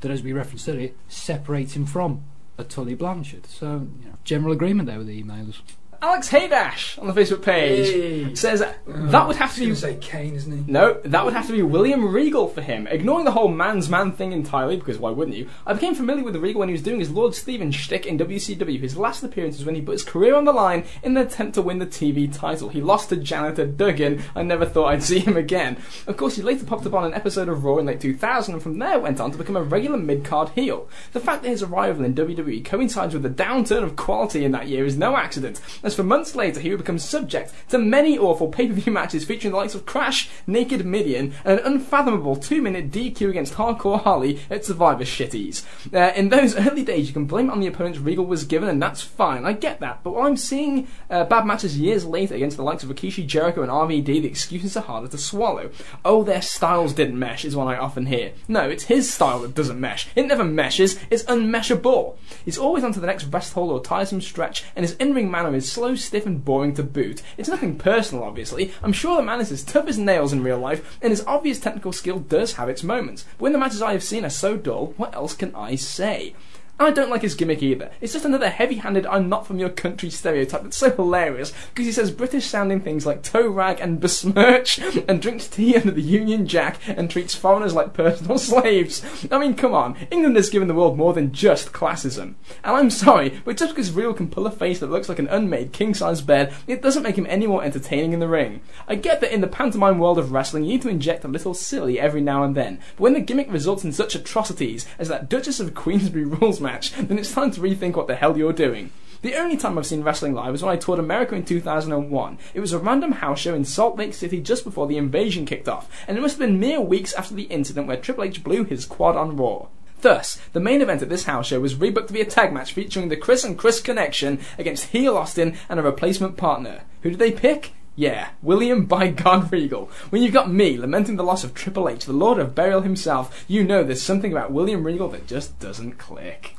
that, as we referenced earlier, separates him from a Tully Blanchard. So, you know, general agreement there with the emailers. Alex Haydash on the Facebook page says oh, that would have to be say Kane, isn't he? No, that would have to be William Regal for him. Ignoring the whole man's man thing entirely, because why wouldn't you? I became familiar with the Regal when he was doing his Lord Steven shtick in WCW. His last appearance was when he put his career on the line in the attempt to win the TV title. He lost to janitor Duggan. I never thought I'd see him again. Of course, he later popped up on an episode of Raw in late 2000, and from there went on to become a regular mid-card heel. The fact that his arrival in WWE coincides with the downturn of quality in that year is no accident, as for months later he would become subject to many awful pay-per-view matches featuring the likes of Crash, Naked Mideon, and an unfathomable two-minute DQ against Hardcore Holly at Survivor Shitties. Uh, in those early days, you can blame it on the opponents Regal was given, and that's fine. I get that, but I'm seeing uh, bad matches years later against the likes of Rikishi, Jericho, and RVD, the excuses are harder to swallow. Oh, their styles didn't mesh, is what I often hear. No, it's his style that doesn't mesh. It never meshes. It's unmeshable. He's always on to the next rest hold or tiresome stretch, and his in-ring manner is slow, stiff, and boring to boot. It's nothing personal, obviously. I'm sure the man is as tough as nails in real life, and his obvious technical skill does have its moments. But when the matches I have seen are so dull, what else can I say? And I don't like his gimmick either. It's just another heavy-handed I'm not from your country stereotype that's so hilarious because he says British sounding things like toe rag and besmirch and drinks tea under the Union Jack and treats foreigners like personal slaves. I mean, come on. England has given the world more than just classism. And I'm sorry, but just because Real can pull a face that looks like an unmade king-size bed, it doesn't make him any more entertaining in the ring. I get that in the pantomime world of wrestling you need to inject a little silly every now and then, but when the gimmick results in such atrocities as that Duchess of Queensberry rules match, then it's time to rethink what the hell you're doing. The only time I've seen wrestling live was when I toured America in 2001. It was a random house show in Salt Lake City just before the invasion kicked off, and it must have been mere weeks after the incident where Triple H blew his quad on Raw. Thus, the main event at this house show was rebooked to be a tag match featuring the Chris and Chris connection against heel Austin and a replacement partner. Who did they pick? Yeah, William by God Regal. When you've got me lamenting the loss of Triple H, the Lord of Burial himself, you know there's something about William Regal that just doesn't click.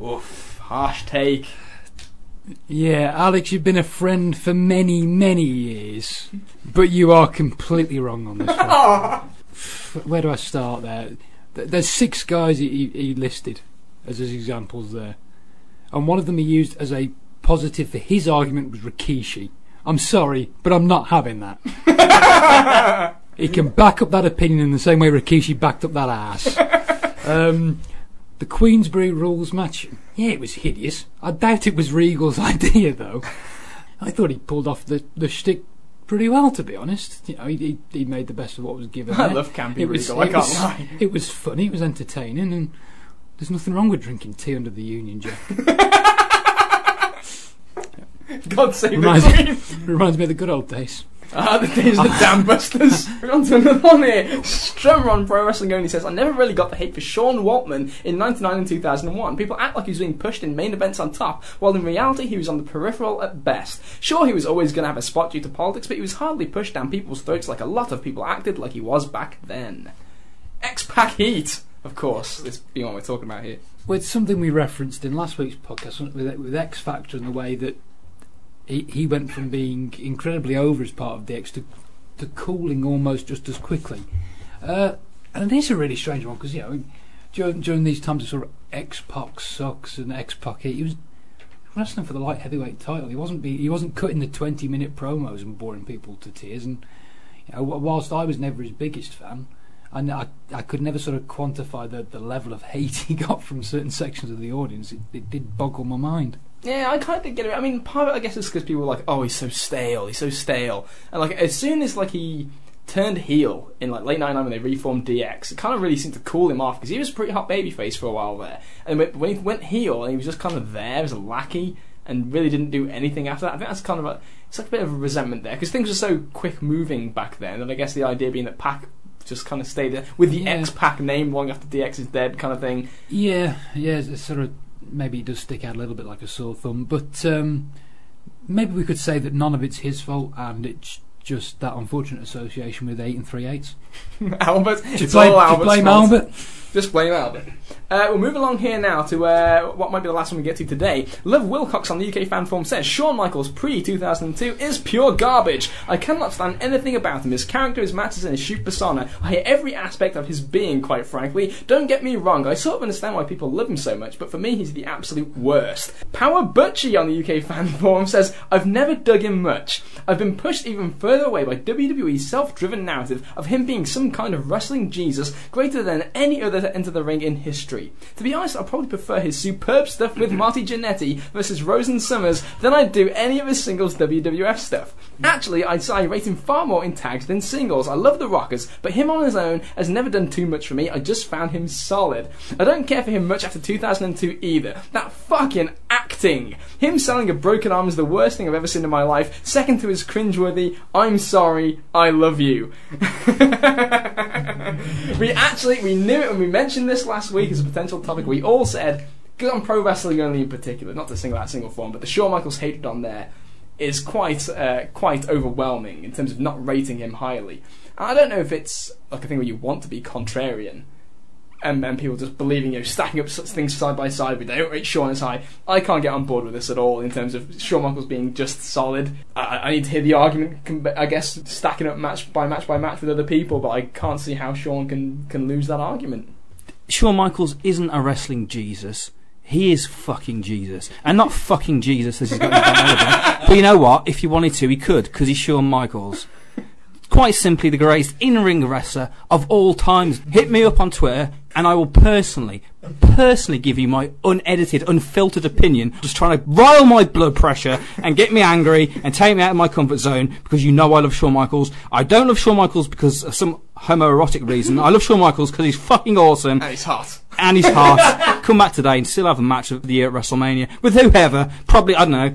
Oof, harsh take. Yeah, Alex, you've been a friend for many, many years, but you are completely wrong on this one. Where do I start there? There's six guys he, he listed as his examples there, and one of them he used as a positive for his argument was Rikishi. I'm sorry, but I'm not having that. he can back up that opinion in the same way Rikishi backed up that ass. Um, the Queensberry rules match, yeah, it was hideous. I doubt it was Regal's idea, though. I thought he pulled off the, the shtick pretty well, to be honest. You know, he, he, made the best of what was given. I there. love Campy It was- I can't was- lie. It was funny, it was entertaining, and there's nothing wrong with drinking tea under the Union Jack. God save Reminds- the Queen! Reminds me of the good old days. Ah, the days of the Dam Busters. We're on to another one here. Strummer on Pro Wrestling Only says, I never really got the hate for Sean Waltman in 99 and 2001. People act like he was being pushed in main events on top, while in reality he was on the peripheral at best. Sure, he was always going to have a spot due to politics, but he was hardly pushed down people's throats like a lot of people acted like he was back then. X-Pac Heat, of course, this being what we're talking about here. Well, it's something we referenced in last week's podcast with, with X Factor and the way that he, he went from being incredibly over as part of the X to, to cooling almost just as quickly. Uh, and it is a really strange one because, you know, during, during these times of sort of X Pac sucks and X Pac he was wrestling for the light heavyweight title. He wasn't be, he wasn't cutting the 20 minute promos and boring people to tears. And, you know, whilst I was never his biggest fan, and I, I could never sort of quantify the, the level of hate he got from certain sections of the audience. It, it did boggle my mind. Yeah, I kind of get it. I mean, part of it, I guess, is because people were like, "Oh, he's so stale. He's so stale." And like, as soon as like he turned heel in like late '99 when they reformed DX, it kind of really seemed to cool him off because he was a pretty hot babyface for a while there. And when when he went heel, and he was just kind of there as a lackey and really didn't do anything after that. I think that's kind of a it's like a bit of a resentment there because things were so quick moving back then. And I guess the idea being that Pac just kind of stayed there with the Yeah. X Pac name long after DX is dead, kind of thing. Yeah, yeah, it's sort of maybe it does stick out a little bit like a sore thumb, but um, maybe we could say that none of it's his fault and it's just that unfortunate association with eight and three eighths. Albert. Just It's blame, all just blame fault. Albert. Just blame Albert. Uh, we'll move along here now to uh, what might be the last one we get to today. Love Wilcox on the UK fan forum says Shawn Michaels pre 2002 is pure garbage. I cannot stand anything about him. His character, his matches, and his shoot persona. I hate every aspect of his being, quite frankly. Don't get me wrong, I sort of understand why people love him so much, but for me, he's the absolute worst. Power Butchie on the UK fan forum says I've never dug him much. I've been pushed even further away by WWE's self driven narrative of him being some kind of wrestling Jesus greater than any other to enter the ring in history. To be honest, I probably prefer his superb stuff with Marty Jannetty versus Rose and Somers than I'd do any of his singles WWF stuff. Actually, I'd say I rate him far more in tags than singles. I love the Rockers, but him on his own has never done too much for me. I just found him solid. I don't care for him much after 2002 either. That fucking acting! Him selling a broken arm is the worst thing I've ever seen in my life. Second to his cringeworthy, I'm sorry, I love you. we actually, we knew it when we mentioned this last week as potential topic. We all said, because on pro wrestling only in particular, not to single out single form, but the Shawn Michaels hatred on there is quite uh, quite overwhelming in terms of not rating him highly. And I don't know if it's like a thing where you want to be contrarian. And, and people just believing, you know, stacking up such things side by side, they don't rate Shawn as high. I can't get on board with this at all in terms of Shawn Michaels being just solid. I, I need to hear the argument, I guess, stacking up match by match by match with other people, but I can't see how Shawn can, can lose that argument. Shawn Michaels isn't a wrestling Jesus. He is fucking Jesus. And not fucking Jesus as he's got his. But you know what? If you wanted to, he could, because he's Shawn Michaels. Quite simply the greatest in-ring wrestler of all times. Hit me up on Twitter, and I will personally, personally give you my unedited, unfiltered opinion, just trying to rile my blood pressure and get me angry and take me out of my comfort zone because you know I love Shawn Michaels. I don't love Shawn Michaels because of some homoerotic reason. I love Shawn Michaels because he's fucking awesome And he's hot. and his heart come back today and still have a match of the year at WrestleMania with whoever. Probably, I don't know,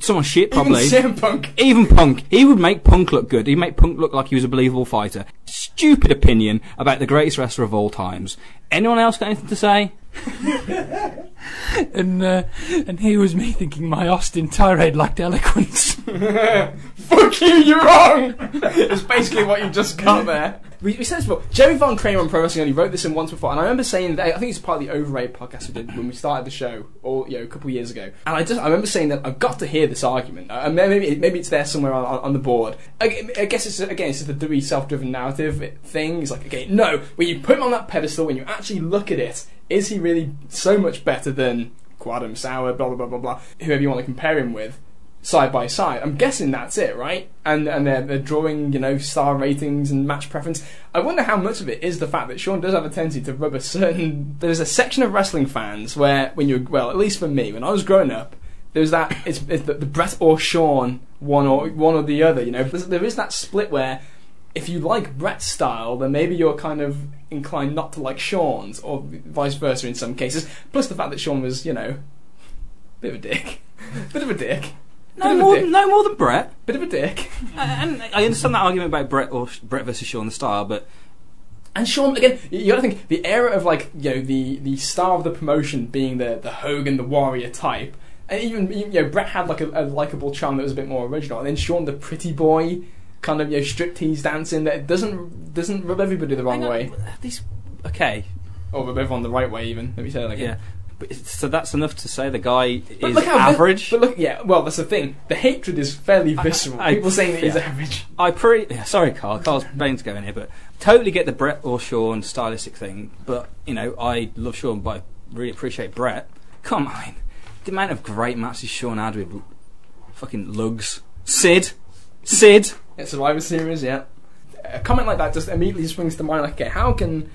someone shit, probably. Even CM Punk. Even Punk. He would make Punk look good. He'd make Punk look like he was a believable fighter. Stupid opinion about the greatest wrestler of all times. Anyone else got anything to say? And uh, and here was me thinking my Austin tirade lacked eloquence. Fuck you, you're wrong! it's basically what you just got there. We, we said this before. Jerry Von Kramer on Pro Wrestling Only wrote this in once before, and I remember saying that I think it's part of the Overrated podcast we did when we started the show, or you know, a couple of years ago. And I just I remember saying that I've got to hear this argument. Uh, maybe maybe it's there somewhere on, on, the board. I, I guess it's again it's just the WWE self-driven narrative thing. It's like okay, no, when you put him on that pedestal, when you actually look at it, is he really so much better than Quadam Sauer, blah blah blah blah blah, whoever you want to compare him with? Side by side. I'm guessing that's it, right? And and they're, they're drawing, you know, star ratings and match preference. I wonder how much of it is the fact that Shawn does have a tendency to rub a certain. There's a section of wrestling fans where, when you're well, at least for me, when I was growing up, there's that it's, it's the, the Bret or Shawn, one or one or the other. You know, There's, there is that split where. If you like Bret's style, then maybe you're kind of inclined not to like Shawn's, or vice versa in some cases. Plus the fact that Shawn was, you know, bit of a dick, bit of a dick. No Bit of a more, dick. no more than Bret. Bit of a dick. Uh, and I understand that argument about Bret or Bret versus Shawn the star, but And Shawn, again, you you gotta think the era of like you know the the star of the promotion being the the Hogan, the Warrior type, and even you know Bret had like a, a likable charm that was a bit more original, and then Shawn, the pretty boy, kind of you know striptease dancing that doesn't doesn't rub everybody the wrong Hang on, way, These, okay, or rub everyone the right way even. Let me say that again. yeah. So that's enough to say the guy But is how vi- average. but look, yeah. Well, that's the thing. The hatred is fairly visceral. I- People saying that he's average. I pretty yeah, sorry, Carl. Carl's Bane's going here, but totally get the Bret or Shawn stylistic thing. But you know, I love Shawn, but I really appreciate Bret. Come on, the amount of great matches Shawn had with fucking lugs, Sid, Sid. Yeah, Survivor Series, yeah. A comment like that just immediately springs to mind. Like, okay, how can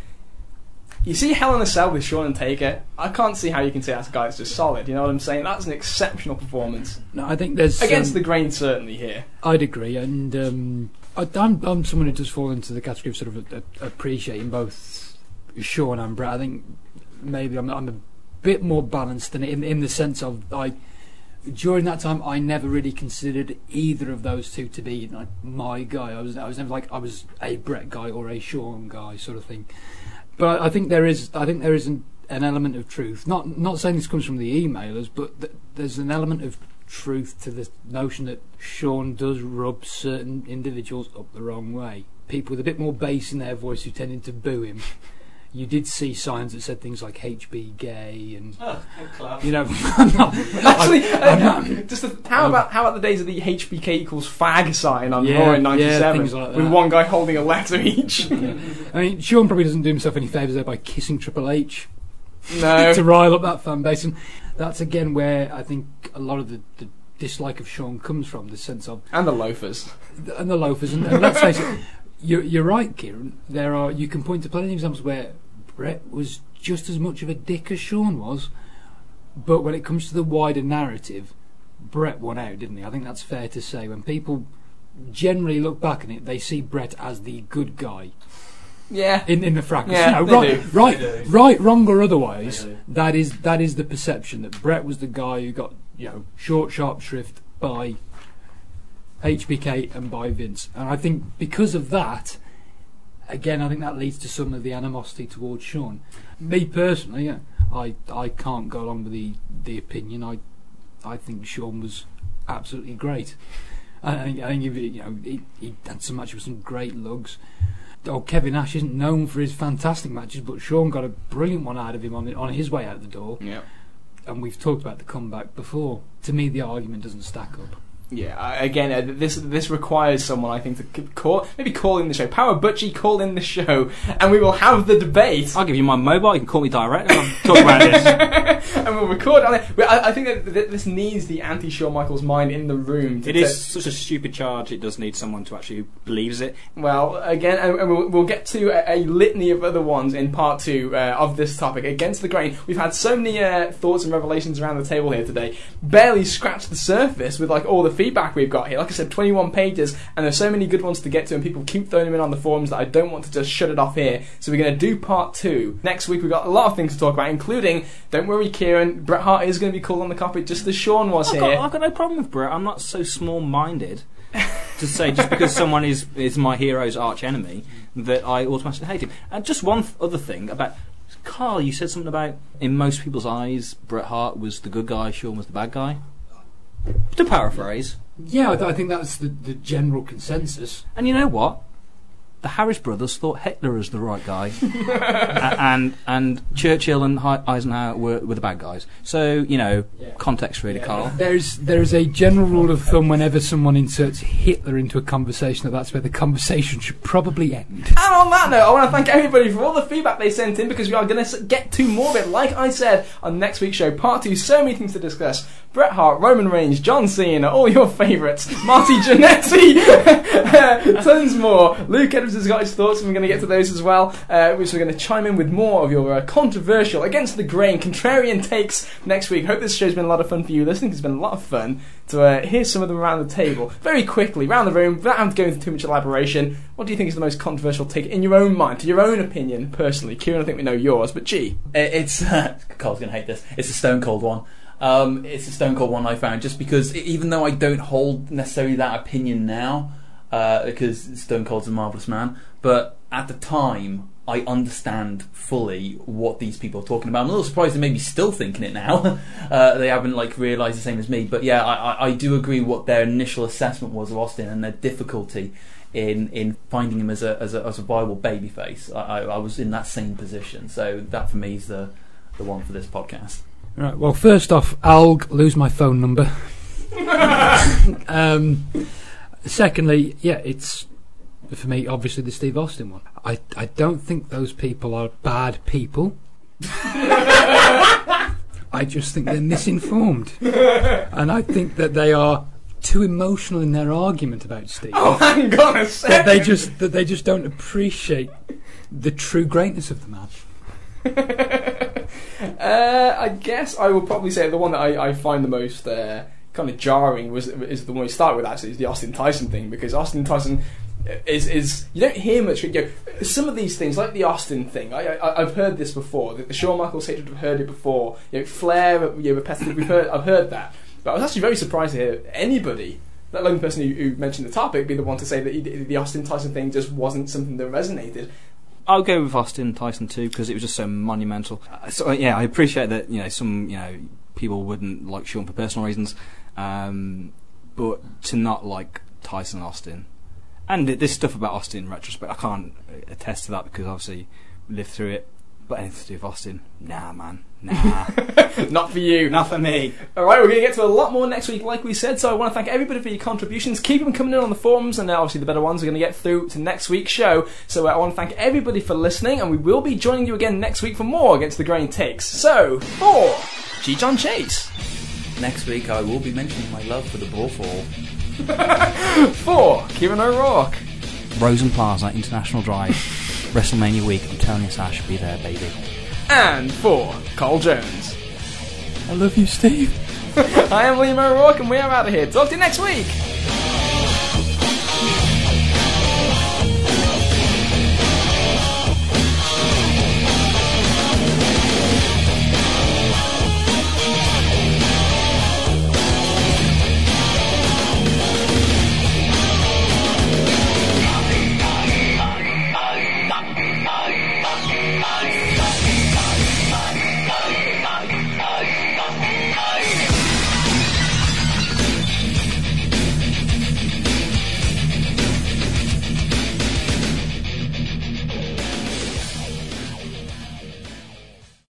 you see Hell in a Cell with Shawn and Taker? I can't see how you can say that's a guy that's just solid. You know what I'm saying? That's an exceptional performance no, I think there's against um, the grain, certainly here. I'd agree, and um, I, I'm, I'm someone who does fall into the category of sort of a, a, appreciating both Shawn and Bret. I think maybe I'm, I'm a bit more balanced than in in the sense of I during that time I never really considered either of those two to be like my guy. I was I was never like I was a Bret guy or a Shawn guy sort of thing. But I, I think there is I think there is an, an element of truth. Not not saying this comes from the emailers, but th- there's an element of truth to the notion that Shawn does rub certain individuals up the wrong way. People with a bit more bass in their voice who tended to boo him. You did see signs that said things like HB gay and Oh, class. you know I'm not, Actually, I'm uh, not- just the, how about how about the days of the HBK equals fag sign on Yeah, Raw in yeah, '97 things like with one guy holding a letter each? I mean Shawn probably doesn't do himself any favours there by kissing Triple H no. to rile up that fan base and that's again where I think a lot of the, the dislike of Shawn comes from the sense of and the loafers. and the loafers. And, and let's face it, you're, you're right, Kieran. There are you can point to plenty of examples where Bret was just as much of a dick as Shawn was, but when it comes to the wider narrative, Bret won out, didn't he? I think that's fair to say. When people generally look back on it, they see Bret as the good guy Yeah. in in the fracas. Yeah, No, they right, do. right, They do. right, wrong or otherwise, that is that is the perception that Bret was the guy who got you know short, sharp shrift by HBK and by Vince, and I think because of that, again, I think that leads to some of the animosity towards Shawn. Me personally, I I can't go along with the the opinion. I I think Shawn was absolutely great. I think, I think he, you know he, he had some matches with some great lugs. Oh, Kevin Nash isn't known for his fantastic matches, but Shawn got a brilliant one out of him on on his way out the door. Yeah. And we've talked about the comeback before. To me, the argument doesn't stack up. Yeah, again, uh, this this requires someone I think to call, maybe call in the show. Power Butchie, call in the show, and we will have the debate. I'll give you my mobile. You can call me direct. and I'll talk about this. and we'll record on it. But I, I think that th- this needs the anti Shawn Michaels mind in the room. To It is such a stupid charge. It does need someone to actually who believes it. Well, again, and, and we'll, we'll get to a, a litany of other ones in part two uh, of this topic. Against the grain, we've had so many uh, thoughts and revelations around the table here today. Barely scratched the surface with like all the feedback we've got here. Like I said, 21 pages, and there's so many good ones to get to, and people keep throwing them in on the forums that I don't want to just shut it off here. So we're going to do part two next week. We've got a lot of things to talk about, including don't worry, Kieran, Bret Hart is going to be called on the carpet just as Shawn was I've here. got, I've got no problem with Bret. I'm not so small-minded to say just because someone is is my hero's arch enemy that I automatically hate him. And just one th- other thing about Carl, you said something about in most people's eyes, Bret Hart was the good guy, Shawn was the bad guy. To paraphrase, Yeah, I, th- I think that's the, the general consensus. and you know what? The Harris brothers thought Hitler was the right guy, A- and and Churchill and Hi- Eisenhower were, were the bad guys. So you know, context really, Carl. There's there is a general rule of thumb whenever someone inserts Hitler into a conversation that that's where the conversation should probably end. And on that note, I want to thank everybody for all the feedback they sent in because we are going to get to more of it. Like I said on next week's show, part two, so many things to discuss. Bret Hart, Roman Reigns, John Cena, all your favourites, Marty Jannetty, tons more. Luke Edwards has got his thoughts, and we're going to get to those as well. Uh, which we're going to chime in with more of your uh, controversial, against the grain, contrarian takes next week. Hope this show's been a lot of fun for you listening. It's been a lot of fun to uh, hear some of them around the table. Very quickly, round the room, without having to go into too much elaboration, what do you think is the most controversial take in your own mind, to your own opinion, personally? Kieran, I think we know yours, but gee. It- It's Carl's gonna hate this. It's a Stone Cold one. Um, it's a Stone Cold one I found just because even though I don't hold necessarily that opinion now, uh, because Stone Cold's a marvelous man, but at the time I understand fully what these people are talking about. I'm a little surprised they maybe still thinking it now. uh, they haven't like realised the same as me. But yeah, I, I, I do agree what their initial assessment was of Austin and their difficulty in in finding him as a as a, as a viable babyface. I, I, I was in that same position, so that for me is the the one for this podcast. Right. Well, first off, I'll lose my phone number. um, secondly, yeah, it's for me obviously the Steve Austin one. I I don't think those people are bad people. I just think they're misinformed, and I think that they are too emotional in their argument about Steve. Oh, hang on a that they just that they just don't appreciate the true greatness of the man. uh, I guess I will probably say the one that I, I find the most uh, kind of jarring was is the one we start with actually is the Austin Tyson thing because Austin Tyson is is you don't hear much. You know, some of these things like the Austin thing. I, I I've heard this before. The, the Shawn Michaels hatred. I've heard it before. You know, Flair. You know, repetitive. We've heard. I've heard that. But I was actually very surprised to hear anybody. Let alone the person who, mentioned the topic be the one to say that he, the Austin Tyson thing just wasn't something that resonated. I'll go with Austin Tyson too because it was just so monumental. So yeah, I appreciate that you know some you know people wouldn't like Shawn for personal reasons. Um, but to not like Tyson Austin, and this stuff about Austin in retrospect, I can't uh, attest to that because obviously lived through it. But anything to do with Austin, nah, man, nah, Not for you. not for me. All right, we're going to get to a lot more next week, like we said. So I want to thank everybody for your contributions. Keep them coming in on the forums, and obviously the better ones we're going to get through to next week's show. So uh, I want to thank everybody for listening, and we will be joining you again next week for more Against the Grain takes. So for G. John Chase, Next week, I will be mentioning my love for the Brawlfall. for Kieran O'Rourke, Rosen Plaza International Drive, WrestleMania week. I'm telling you, Sash, be there, baby. and for Cole Jones. I love you, Steve. I am William O'Rourke, and we are out of here. Talk to you next week.